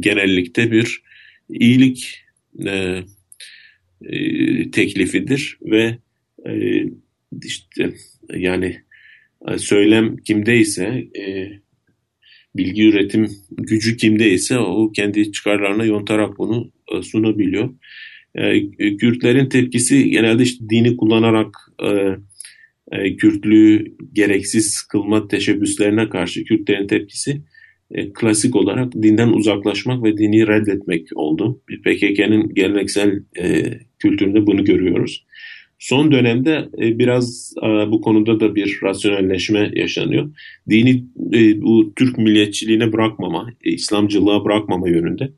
genellikle bir iyilik e, e, teklifidir ve e, işte yani e, söylem kimdeyse e, bilgi üretim gücü kimdeyse o kendi çıkarlarına yontarak bunu e, sunabiliyor. E, Kürtlerin tepkisi genelde işte dini kullanarak e, e, Kürtlüğü gereksiz kılma teşebbüslerine karşı Kürtlerin tepkisi e, klasik olarak dinden uzaklaşmak ve dini reddetmek oldu. PKK'nın geleneksel e, kültüründe bunu görüyoruz. Son dönemde e, biraz e, bu konuda da bir rasyonelleşme yaşanıyor. Dini e, bu Türk milliyetçiliğine bırakmama, e, İslamcılığa bırakmama yönünde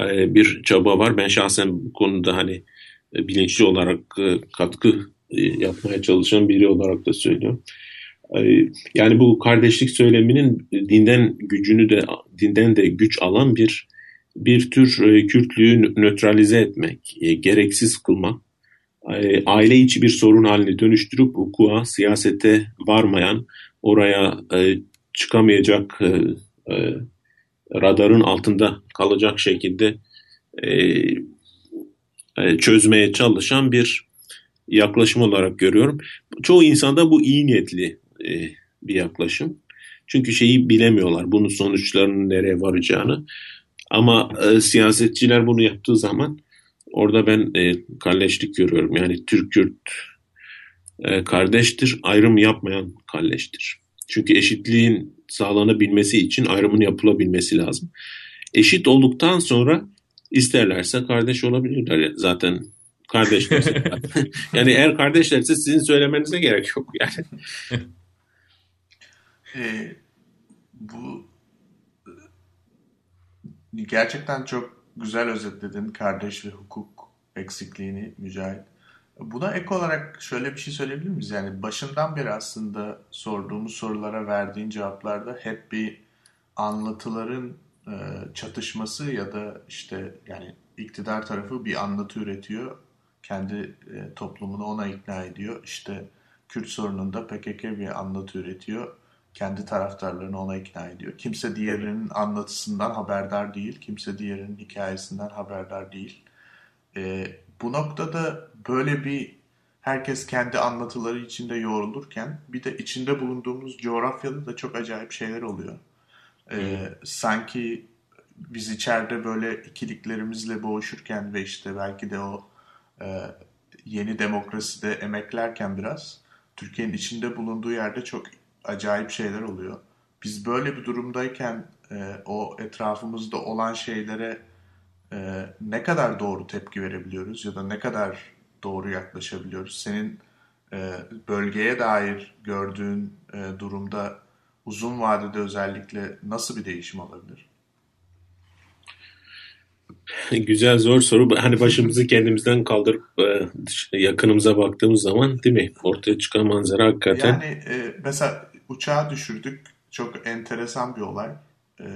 e, bir çaba var. Ben şahsen bu konuda hani e, bilinçli olarak e, katkı e, yapmaya çalışan biri olarak da söylüyorum. E, yani bu kardeşlik söyleminin dinden gücünü de dinden de güç alan bir bir tür e, Kürtlüğü nötralize etmek, gereksiz kılmak, aile içi bir sorun haline dönüştürüp hukuka, siyasete varmayan, oraya çıkamayacak radarın altında kalacak şekilde çözmeye çalışan bir yaklaşım olarak görüyorum. Çoğu insanda bu iyi niyetli e, bir yaklaşım. Çünkü şeyi bilemiyorlar bunun sonuçlarının nereye varacağını. Ama e, siyasetçiler bunu yaptığı zaman orada ben e, kalleşlik görüyorum. Yani Türk-Kürt e, kardeştir, ayrım yapmayan kalleştir. Çünkü eşitliğin sağlanabilmesi için ayrımın yapılabilmesi lazım. Eşit olduktan sonra isterlerse kardeş olabilirler. Zaten kardeşler. [LAUGHS] yani eğer kardeşlerse sizin söylemenize gerek yok yani. e, bu gerçekten çok güzel özetledin kardeş ve hukuk eksikliğini Mücahit. Buna ek olarak şöyle bir şey söyleyebilir miyiz? Yani başından beri aslında sorduğumuz sorulara verdiğin cevaplarda hep bir anlatıların e, çatışması ya da işte yani iktidar tarafı bir anlatı üretiyor kendi e, toplumunu ona ikna ediyor. İşte Kürt sorununda PKK bir anlatı üretiyor. Kendi taraftarlarını ona ikna ediyor. Kimse diğerinin anlatısından haberdar değil. Kimse diğerinin hikayesinden haberdar değil. E, bu noktada böyle bir herkes kendi anlatıları içinde yoğrulurken bir de içinde bulunduğumuz coğrafyada da çok acayip şeyler oluyor. E, sanki biz içeride böyle ikiliklerimizle boğuşurken ve işte belki de o e, yeni demokraside emeklerken biraz Türkiye'nin içinde bulunduğu yerde çok acayip şeyler oluyor. Biz böyle bir durumdayken e, o etrafımızda olan şeylere e, ne kadar doğru tepki verebiliyoruz ya da ne kadar doğru yaklaşabiliyoruz? Senin e, bölgeye dair gördüğün e, durumda uzun vadede özellikle nasıl bir değişim olabilir? [LAUGHS] Güzel zor soru. Hani başımızı kendimizden kaldırıp e, yakınımıza baktığımız zaman değil mi? Ortaya çıkan manzara hakikaten. Yani e, mesela uçağı düşürdük. Çok enteresan bir olay. E,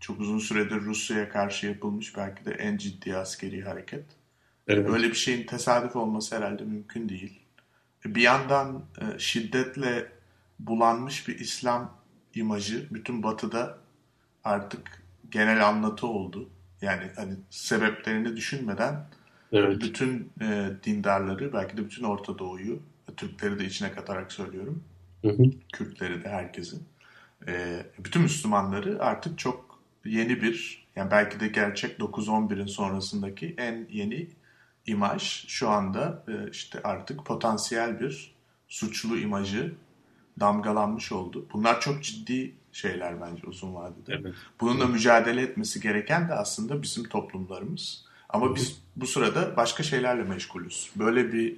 çok uzun süredir Rusya'ya karşı yapılmış belki de en ciddi askeri hareket. Evet. Böyle bir şeyin tesadüf olması herhalde mümkün değil. Bir yandan e, şiddetle bulanmış bir İslam imajı bütün batıda artık genel anlatı oldu yani hani sebeplerini düşünmeden evet. bütün e, dindarları belki de bütün Orta Doğu'yu Türkleri de içine katarak söylüyorum. Hı hı. Kürtleri de herkesi. E, bütün Müslümanları artık çok yeni bir yani belki de gerçek 9-11'in sonrasındaki en yeni imaj şu anda e, işte artık potansiyel bir suçlu imajı damgalanmış oldu. Bunlar çok ciddi şeyler bence uzun vadede. Evet. Bununla mücadele etmesi gereken de aslında bizim toplumlarımız. Ama biz bu sırada başka şeylerle meşgulüz. Böyle bir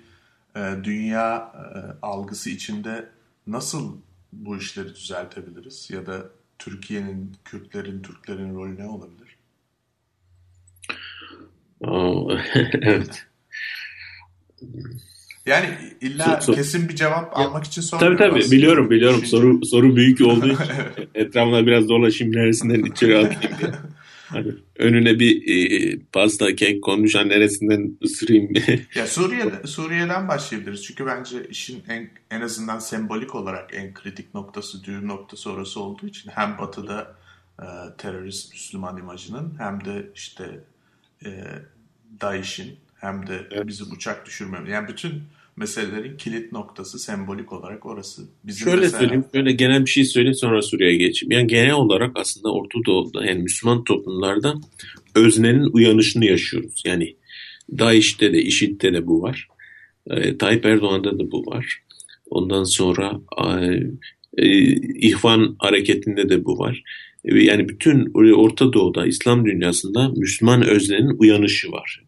e, dünya e, algısı içinde nasıl bu işleri düzeltebiliriz? Ya da Türkiye'nin, Kürtlerin, Türklerin rolü ne olabilir? [LAUGHS] evet. Yani illa so, kesin bir cevap ya, almak için sormuyorum. Tabii tabii aslında. biliyorum biliyorum. Soru soru büyük olduğu [LAUGHS] için etrafına biraz dolaşayım neresinden içeri atayım diye. [LAUGHS] Hani önüne bir e, pasta, kek konmuş neresinden ısırayım. [LAUGHS] ya Suriye'de, Suriye'den başlayabiliriz. Çünkü bence işin en, en azından sembolik olarak en kritik noktası, düğüm noktası orası olduğu için hem batıda e, terörist Müslüman imajının hem de işte e, DAEŞ'in hem de evet. bizim uçak düşürmemiz. Yani bütün meselelerin kilit noktası sembolik olarak orası. Bizim şöyle mesela... söyleyeyim, şöyle genel bir şey söyleyeyim sonra Suriye'ye geçeyim. Yani genel olarak aslında Orta Doğu'da yani Müslüman toplumlarda öznenin uyanışını yaşıyoruz. Yani DAEŞ'te de, IŞİD'de de bu var. E, Tayyip Erdoğan'da da bu var. Ondan sonra e, e, İhvan hareketinde de bu var. E, yani bütün Orta Doğu'da, İslam dünyasında Müslüman öznenin uyanışı var.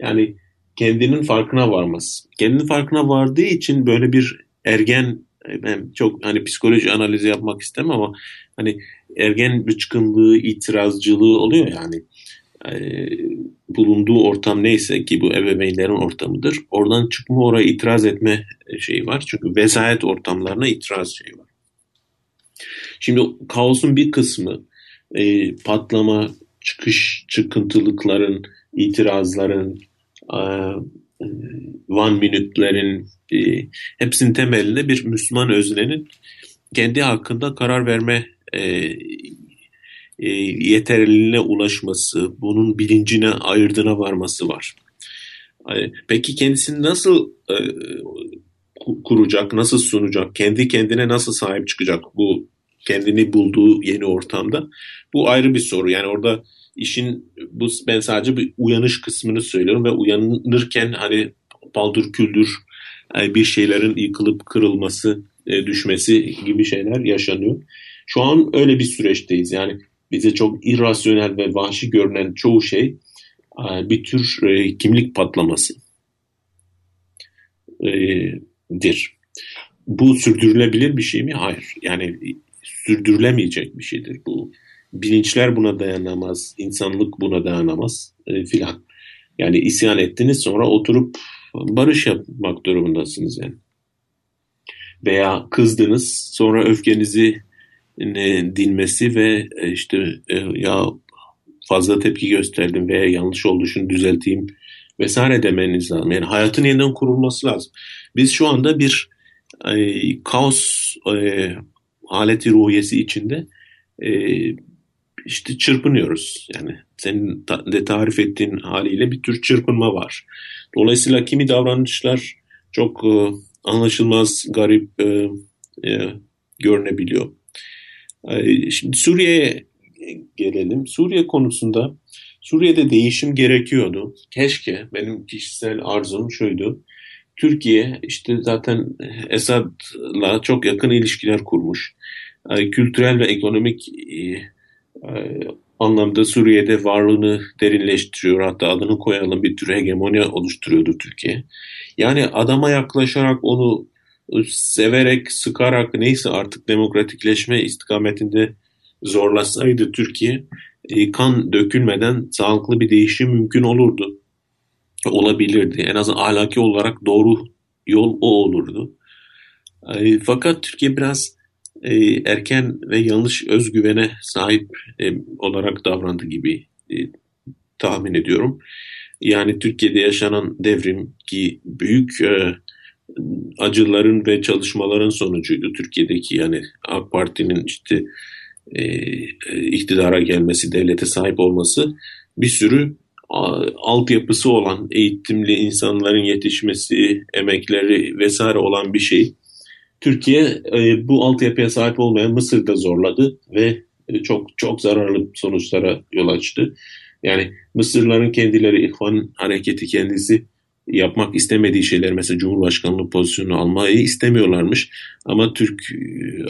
Yani kendinin farkına varması. Kendinin farkına vardığı için böyle bir ergen ben çok hani psikoloji analizi yapmak istemem ama hani ergen bıçkınlığı, itirazcılığı oluyor yani. e, bulunduğu ortam neyse ki bu ebeveynlerin ortamıdır. Oradan çıkma oraya itiraz etme şeyi var. Çünkü vesayet ortamlarına itiraz şeyi var. Şimdi kaosun bir kısmı e, patlama, çıkış, çıkıntılıkların, itirazların, one minute'lerin e, hepsinin temelinde bir Müslüman öznenin kendi hakkında karar verme e, e, yeterliliğine ulaşması, bunun bilincine, ayırdına varması var. Peki kendisini nasıl kuracak, nasıl sunacak, kendi kendine nasıl sahip çıkacak bu kendini bulduğu yeni ortamda? Bu ayrı bir soru. Yani orada işin bu ben sadece bir uyanış kısmını söylüyorum ve uyanırken hani paldır küldür yani bir şeylerin yıkılıp kırılması, e, düşmesi gibi şeyler yaşanıyor. Şu an öyle bir süreçteyiz. Yani bize çok irrasyonel ve vahşi görünen çoğu şey e, bir tür e, kimlik patlaması e, dir. Bu sürdürülebilir bir şey mi? Hayır. Yani sürdürülemeyecek bir şeydir bu. Bilinçler buna dayanamaz, insanlık buna dayanamaz filan. Yani isyan ettiniz sonra oturup barış yapmak durumundasınız yani. Veya kızdınız sonra öfkenizi dinmesi ve e, işte e, ya fazla tepki gösterdim veya yanlış oldu şunu düzelteyim vesaire demeniz lazım. Yani hayatın yeniden kurulması lazım. Biz şu anda bir e, kaos e, aleti ruhiyesi içinde e, işte çırpınıyoruz. Yani senin de tarif ettiğin haliyle bir tür çırpınma var. Dolayısıyla kimi davranışlar çok e, anlaşılmaz, garip e, e, görünebiliyor. Şimdi Suriye'ye gelelim. Suriye konusunda Suriye'de değişim gerekiyordu. Keşke benim kişisel arzum şuydu. Türkiye işte zaten Esad'la çok yakın ilişkiler kurmuş. Kültürel ve ekonomik e, anlamda Suriye'de varlığını derinleştiriyor. Hatta adını koyalım bir tür hegemonya oluşturuyordu Türkiye. Yani adama yaklaşarak onu severek, sıkarak neyse artık demokratikleşme istikametinde zorlasaydı Türkiye e, kan dökülmeden sağlıklı bir değişim mümkün olurdu. Olabilirdi. En azından ahlaki olarak doğru yol o olurdu. E, fakat Türkiye biraz e, erken ve yanlış özgüvene sahip olarak davrandı gibi tahmin ediyorum. Yani Türkiye'de yaşanan devrim ki büyük acıların ve çalışmaların sonucuydu Türkiye'deki yani AK Parti'nin işte e, iktidara gelmesi, devlete sahip olması bir sürü altyapısı olan eğitimli insanların yetişmesi, emekleri vesaire olan bir şey. Türkiye e, bu altyapıya sahip olmayan Mısır'da zorladı ve e, çok çok zararlı sonuçlara yol açtı. Yani Mısırların kendileri İhvan hareketi kendisi yapmak istemediği şeyler mesela Cumhurbaşkanlığı pozisyonu almayı istemiyorlarmış. Ama Türk e,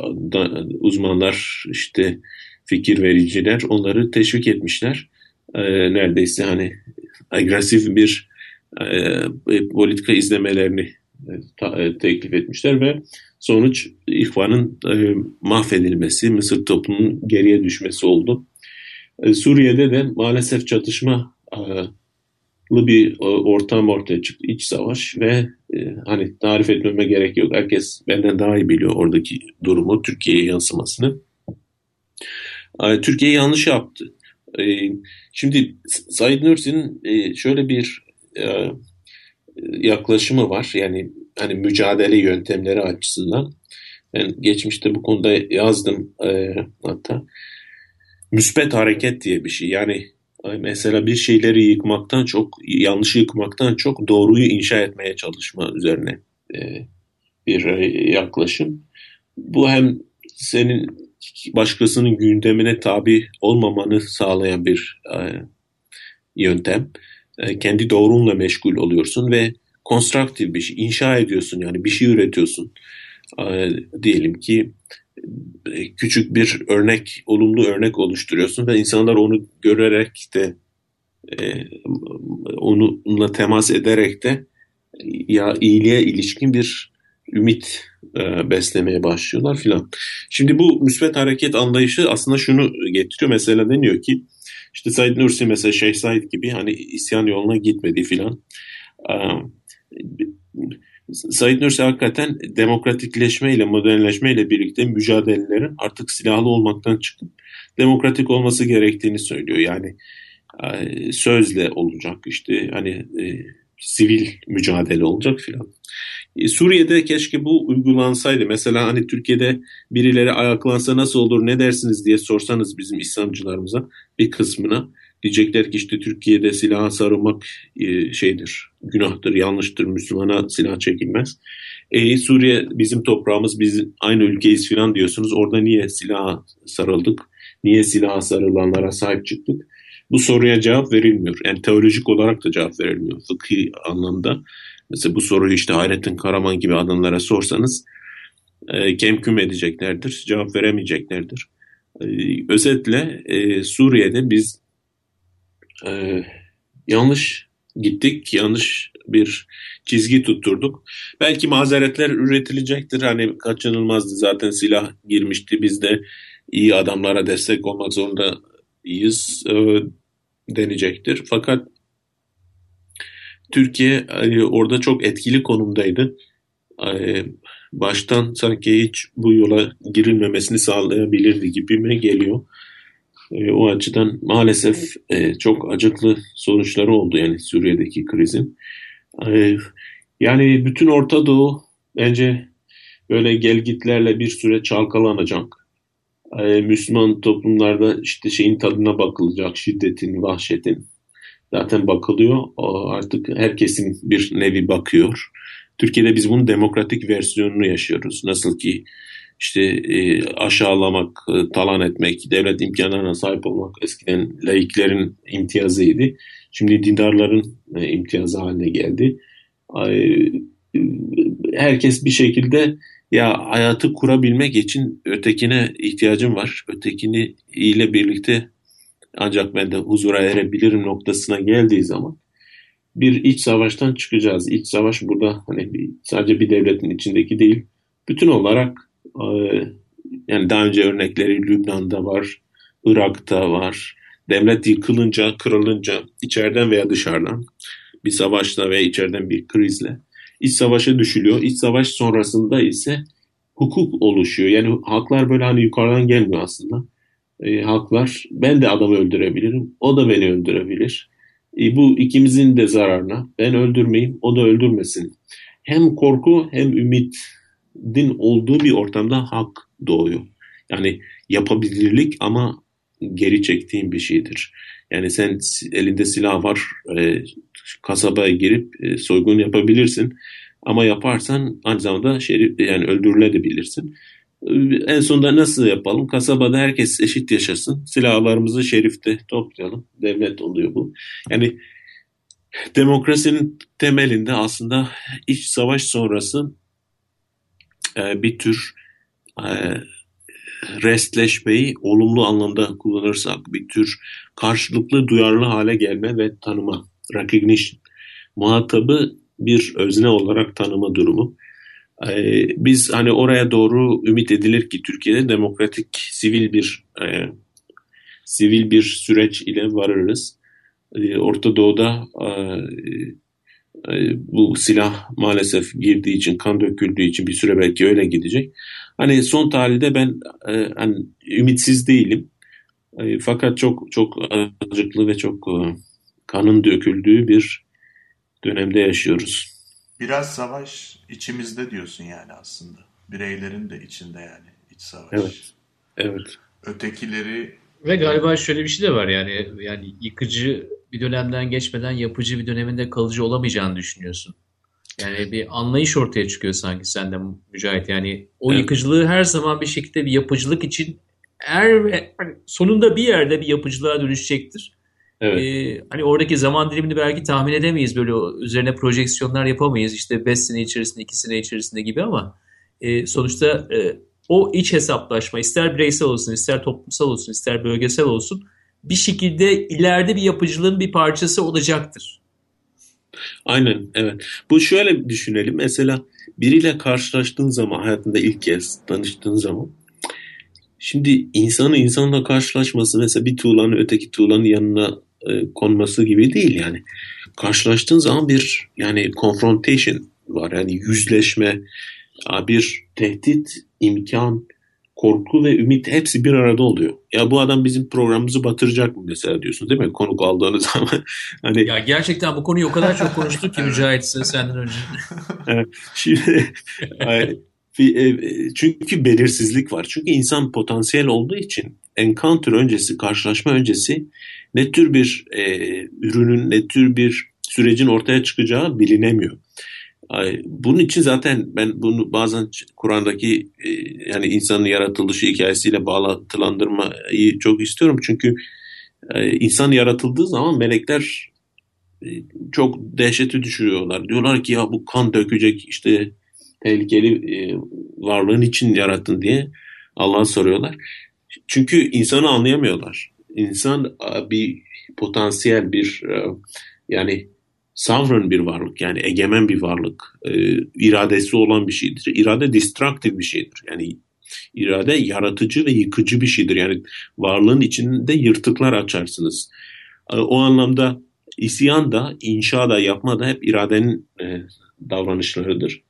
uzmanlar işte fikir vericiler onları teşvik etmişler. E, neredeyse hani agresif bir politika izlemelerini teklif etmişler ve sonuç İhvan'ın mahvedilmesi, Mısır toplumunun geriye düşmesi oldu. Suriye'de de maalesef çatışma bir e, ortam ortaya çıktı. İç savaş ve e, hani tarif etmeme gerek yok. Herkes benden daha iyi biliyor oradaki durumu, Türkiye'ye yansımasını. E, Türkiye yanlış yaptı. E, şimdi Said Nursi'nin e, şöyle bir e, yaklaşımı var. Yani hani mücadele yöntemleri açısından. Ben geçmişte bu konuda yazdım e, hatta. Müspet hareket diye bir şey. Yani mesela bir şeyleri yıkmaktan çok, yanlışı yıkmaktan çok doğruyu inşa etmeye çalışma üzerine e, bir e, yaklaşım. Bu hem senin başkasının gündemine tabi olmamanı sağlayan bir e, yöntem. Kendi doğrunla meşgul oluyorsun ve konstruktif bir şey, inşa ediyorsun yani bir şey üretiyorsun. Diyelim ki küçük bir örnek, olumlu örnek oluşturuyorsun ve insanlar onu görerek de e, onunla temas ederek de ya iyiliğe ilişkin bir ümit e, beslemeye başlıyorlar filan. Şimdi bu müsbet hareket anlayışı aslında şunu getiriyor. Mesela deniyor ki İşte Said Nursi mesela Şeyh Said gibi hani isyan yoluna gitmedi filan. Said Nursi hakikaten demokratikleşme ile modernleşme ile birlikte mücadelelerin artık silahlı olmaktan çıkıp demokratik olması gerektiğini söylüyor. Yani sözle olacak işte hani e, sivil mücadele olacak filan. E, Suriye'de keşke bu uygulansaydı. Mesela hani Türkiye'de birileri ayaklansa nasıl olur ne dersiniz diye sorsanız bizim İslamcılarımıza bir kısmına diyecekler ki işte Türkiye'de silaha sarılmak e, şeydir, günahtır, yanlıştır, Müslümana silah çekilmez. E, Suriye bizim toprağımız, biz aynı ülkeyiz filan diyorsunuz. Orada niye silaha sarıldık? Niye silaha sarılanlara sahip çıktık? Bu soruya cevap verilmiyor. Yani teolojik olarak da cevap verilmiyor fıkhi anlamda. Mesela bu soruyu işte Hayrettin Karaman gibi adamlara sorsanız e, kemküm edeceklerdir, cevap veremeyeceklerdir. E, özetle e, Suriye'de biz e, yanlış gittik, yanlış bir çizgi tutturduk. Belki mazeretler üretilecektir. Hani kaçınılmazdı zaten silah girmişti. Biz de iyi adamlara destek olmak zorundayız e, denecektir. Fakat Türkiye hani orada çok etkili konumdaydı. E, baştan sanki hiç bu yola girilmemesini sağlayabilirdi gibi mi geliyor. E, o açıdan maalesef e, çok acıklı sonuçları oldu yani Suriye'deki krizin. E, yani bütün Orta Doğu bence böyle gelgitlerle bir süre çalkalanacak. E, Müslüman toplumlarda işte şeyin tadına bakılacak, şiddetin, vahşetin. Zaten bakılıyor. Artık herkesin bir nevi bakıyor. Türkiye'de biz bunun demokratik versiyonunu yaşıyoruz. Nasıl ki işte e, aşağılamak, e, talan etmek, devlet imkanlarına sahip olmak eskiden laiklerin imtiyazıydı. Şimdi dindarların e, imtiyazı haline geldi. E, herkes bir şekilde ya hayatı kurabilmek için ötekine ihtiyacım var. Ötekini ile birlikte ancak ben de huzura erebilirim noktasına geldiği zaman bir iç savaştan çıkacağız. İç savaş burada hani sadece bir devletin içindeki değil, bütün olarak yani daha önce örnekleri Lübnan'da var, Irak'ta var. Devlet yıkılınca, kırılınca içeriden veya dışarıdan bir savaşla veya içeriden bir krizle iç savaşa düşülüyor. İç savaş sonrasında ise hukuk oluşuyor. Yani haklar böyle hani yukarıdan gelmiyor aslında. E, haklar ben de adamı öldürebilirim, o da beni öldürebilir. E, bu ikimizin de zararına. Ben öldürmeyeyim, o da öldürmesin. Hem korku hem ümit din olduğu bir ortamda hak doğuyor. Yani yapabilirlik ama geri çektiğin bir şeydir. Yani sen elinde silah var, e, kasabaya girip e, soygun yapabilirsin. Ama yaparsan aynı zamanda şerif, yani öldürülebilirsin. En sonunda nasıl yapalım? Kasabada herkes eşit yaşasın. Silahlarımızı şerifte toplayalım. Devlet oluyor bu. Yani demokrasinin temelinde aslında iç savaş sonrası e, bir tür e, restleşmeyi olumlu anlamda kullanırsak bir tür karşılıklı duyarlı hale gelme ve tanıma, recognition. Muhatabı bir özne olarak tanıma durumu. Ee, biz hani oraya doğru ümit edilir ki Türkiye'de demokratik sivil bir e, sivil bir süreç ile varırız. Orta Doğu'da e, bu silah maalesef girdiği için, kan döküldüğü için bir süre belki öyle gidecek. Hani son tahlilde ben e, hani ümitsiz değilim. E, fakat çok çok acıklı ve çok e, kanın döküldüğü bir dönemde yaşıyoruz. Biraz savaş içimizde diyorsun yani aslında. Bireylerin de içinde yani iç savaş. Evet. Evet. Ötekileri ve galiba şöyle bir şey de var yani yani yıkıcı bir dönemden geçmeden yapıcı bir döneminde kalıcı olamayacağını düşünüyorsun. Yani bir anlayış ortaya çıkıyor sanki sende Mücahit. Yani o evet. yıkıcılığı her zaman bir şekilde bir yapıcılık için er, sonunda bir yerde bir yapıcılığa dönüşecektir. Evet. Ee, hani oradaki zaman dilimini belki tahmin edemeyiz. Böyle üzerine projeksiyonlar yapamayız. İşte 5 sene içerisinde, 2 sene içerisinde gibi ama e, sonuçta e, o iç hesaplaşma ister bireysel olsun, ister toplumsal olsun, ister bölgesel olsun bir şekilde ileride bir yapıcılığın bir parçası olacaktır. Aynen evet. Bu şöyle düşünelim. Mesela biriyle karşılaştığın zaman hayatında ilk kez tanıştığın zaman Şimdi insanın insanla karşılaşması mesela bir tuğlanın öteki tuğlanın yanına e, konması gibi değil yani. Karşılaştığın zaman bir yani confrontation var yani yüzleşme, bir tehdit, imkan, korku ve ümit hepsi bir arada oluyor. Ya bu adam bizim programımızı batıracak mı mesela diyorsun değil mi? Konuk aldığınız [LAUGHS] zaman. hani... Ya gerçekten bu konuyu o kadar çok konuştuk ki [LAUGHS] Mücahit senden önce. [LAUGHS] Şimdi e, çünkü belirsizlik var. Çünkü insan potansiyel olduğu için encounter öncesi, karşılaşma öncesi ne tür bir e, ürünün, ne tür bir sürecin ortaya çıkacağı bilinemiyor. Bunun için zaten ben bunu bazen Kur'an'daki e, yani insanın yaratılışı hikayesiyle bağlantılandırmayı çok istiyorum. Çünkü e, insan yaratıldığı zaman melekler e, çok dehşeti düşürüyorlar. Diyorlar ki ya bu kan dökecek işte tehlikeli varlığın için yarattın diye Allah'a soruyorlar. Çünkü insanı anlayamıyorlar. İnsan bir potansiyel bir yani sovereign bir varlık yani egemen bir varlık, e, iradesi olan bir şeydir. İrade destructive bir şeydir. Yani irade yaratıcı ve yıkıcı bir şeydir. Yani varlığın içinde yırtıklar açarsınız. E, o anlamda isyan da, inşa da, yapma da hep iradenin e, davranışlarıdır.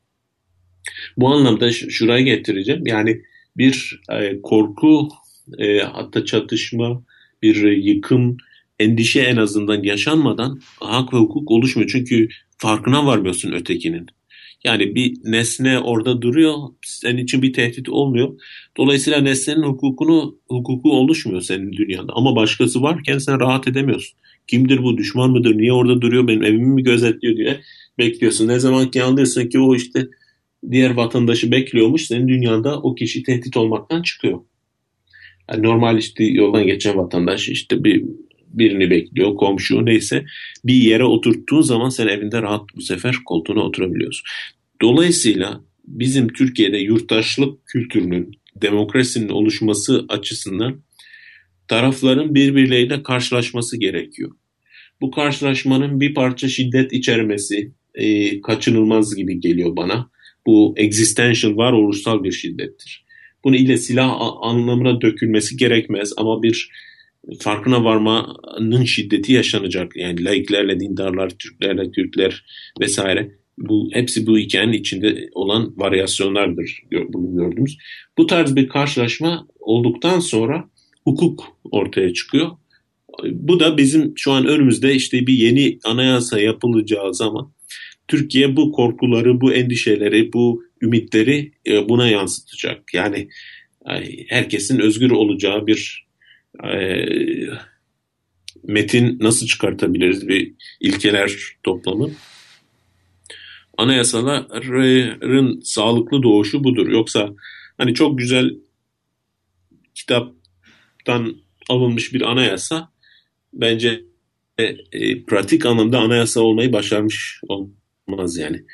Bu anlamda şuraya getireceğim. Yani bir e, korku, e, hatta çatışma, bir yıkım, endişe en azından yaşanmadan hak ve hukuk oluşmuyor. Çünkü farkına varmıyorsun ötekinin. Yani bir nesne orada duruyor, senin için bir tehdit olmuyor. Dolayısıyla nesnenin hukukunu hukuku oluşmuyor senin dünyada. Ama başkası varken sen rahat edemiyorsun. Kimdir bu, düşman mıdır, niye orada duruyor, benim evimi mi gözetliyor diye bekliyorsun. Ne zaman ki anlıyorsun ki o işte diğer vatandaşı bekliyormuş, senin dünyanda o kişi tehdit olmaktan çıkıyor. Yani normal işte yoldan geçen vatandaş işte bir birini bekliyor, komşu neyse bir yere oturttuğun zaman sen evinde rahat bu sefer koltuğuna oturabiliyorsun. Dolayısıyla bizim Türkiye'de yurttaşlık kültürünün, demokrasinin oluşması açısından tarafların birbirleriyle karşılaşması gerekiyor. Bu karşılaşmanın bir parça şiddet içermesi e, kaçınılmaz gibi geliyor bana. Bu existential varoluşsal bir şiddettir. Bunu ile silah anlamına dökülmesi gerekmez ama bir farkına varmanın şiddeti yaşanacak. Yani laiklerle dindarlar, Türklerle Türkler vesaire. Bu hepsi bu hikayenin içinde olan varyasyonlardır bunu gördüğümüz. Bu tarz bir karşılaşma olduktan sonra hukuk ortaya çıkıyor. Bu da bizim şu an önümüzde işte bir yeni anayasa yapılacağı zaman Türkiye bu korkuları, bu endişeleri, bu ümitleri e, buna yansıtacak. Yani herkesin özgür olacağı bir e, metin nasıl çıkartabiliriz bir ilkeler toplamı. Anayasaların sağlıklı doğuşu budur. Yoksa hani çok güzel kitaptan alınmış bir anayasa bence e, pratik anlamda anayasa olmayı başarmış olmaz yani.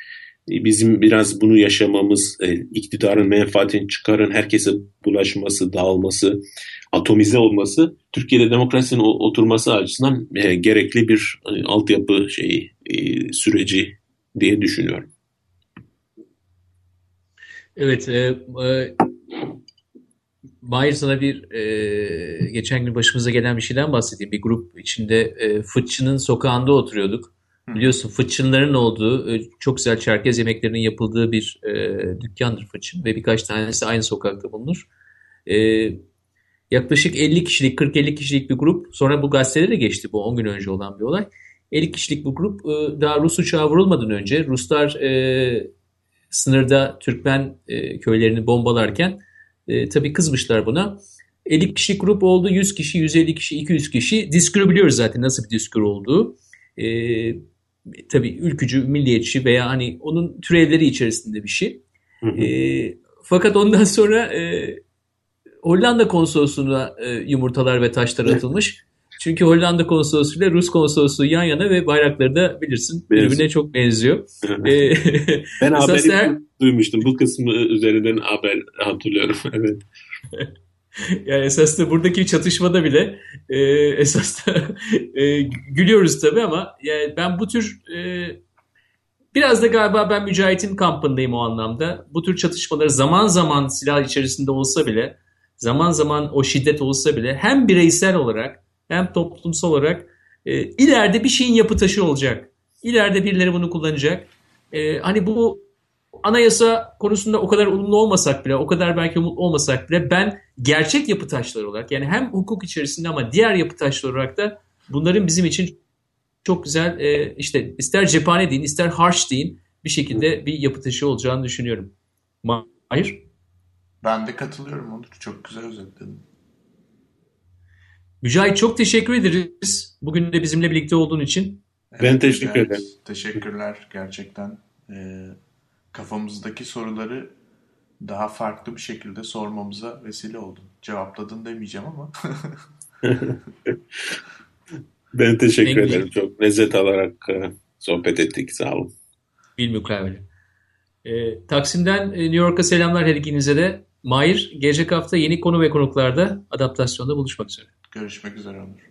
E, bizim biraz bunu yaşamamız, e, iktidarın menfaatini çıkarın, herkese bulaşması, dağılması, atomize olması Türkiye'de demokrasinin oturması açısından e, gerekli bir altyapı şeyi süreci diye düşünüyorum. Evet, e, e, Mahir sana bir e, geçen gün başımıza gelen bir şeyden bahsedeyim. Bir grup içinde e, Fıtçı'nın sokağında oturuyorduk. Biliyorsun Fıtçınların olduğu, e, çok güzel Çerkez yemeklerinin yapıldığı bir e, dükkandır Fıtçın ve birkaç tanesi aynı sokakta bulunur. E, Yaklaşık 50 kişilik, 40-50 kişilik bir grup. Sonra bu gazetelere geçti bu 10 gün önce olan bir olay. 50 kişilik bu grup e, daha Rus uçağı vurulmadan önce Ruslar e, sınırda Türkmen e, köylerini bombalarken e, tabii kızmışlar buna. 50 kişilik grup oldu. 100 kişi, 150 kişi, 200 kişi. Diskuru biliyoruz zaten nasıl bir diskur olduğu. E, tabii ülkücü, milliyetçi veya hani onun türevleri içerisinde bir şey. Hı hı. E, fakat ondan sonra e, Hollanda konsolosluğuna e, yumurtalar ve taşlar atılmış. Çünkü Hollanda konsolosluğu ile Rus konsolosluğu yan yana ve bayrakları da bilirsin birbirine çok benziyor. e, ben [LAUGHS] haberi her... duymuştum. Bu kısmı üzerinden haber hatırlıyorum. [LAUGHS] evet. [LAUGHS] [LAUGHS] yani esasında buradaki çatışmada bile e, [LAUGHS] esas e, gülüyoruz tabii ama yani ben bu tür e, biraz da galiba ben Mücahit'in kampındayım o anlamda. Bu tür çatışmaları zaman zaman silah içerisinde olsa bile zaman zaman o şiddet olsa bile hem bireysel olarak hem toplumsal olarak e, ileride bir şeyin yapı taşı olacak. İleride birileri bunu kullanacak. E, hani bu anayasa konusunda o kadar olumlu olmasak bile, o kadar belki umutlu olmasak bile ben gerçek yapı taşları olarak yani hem hukuk içerisinde ama diğer yapı taşları olarak da bunların bizim için çok güzel e, işte ister cephane deyin ister harsh deyin bir şekilde bir yapı taşı olacağını düşünüyorum. Hayır? Ben de katılıyorum Onur. Çok güzel özetledin. Mücahit çok teşekkür ederiz. Bugün de bizimle birlikte olduğun için. Evet, ben teşekkür ederim. Teşekkürler gerçekten. Ee, kafamızdaki soruları daha farklı bir şekilde sormamıza vesile oldun. Cevapladın demeyeceğim ama. [LAUGHS] ben teşekkür Peki. ederim. Çok lezzet alarak e, sohbet ettik. Sağ olun. Bilmukabele. E, Taksim'den e, New York'a selamlar her ikinize de. Mahir, gelecek hafta yeni konu ve konuklarda adaptasyonda buluşmak üzere. Görüşmek üzere Onur.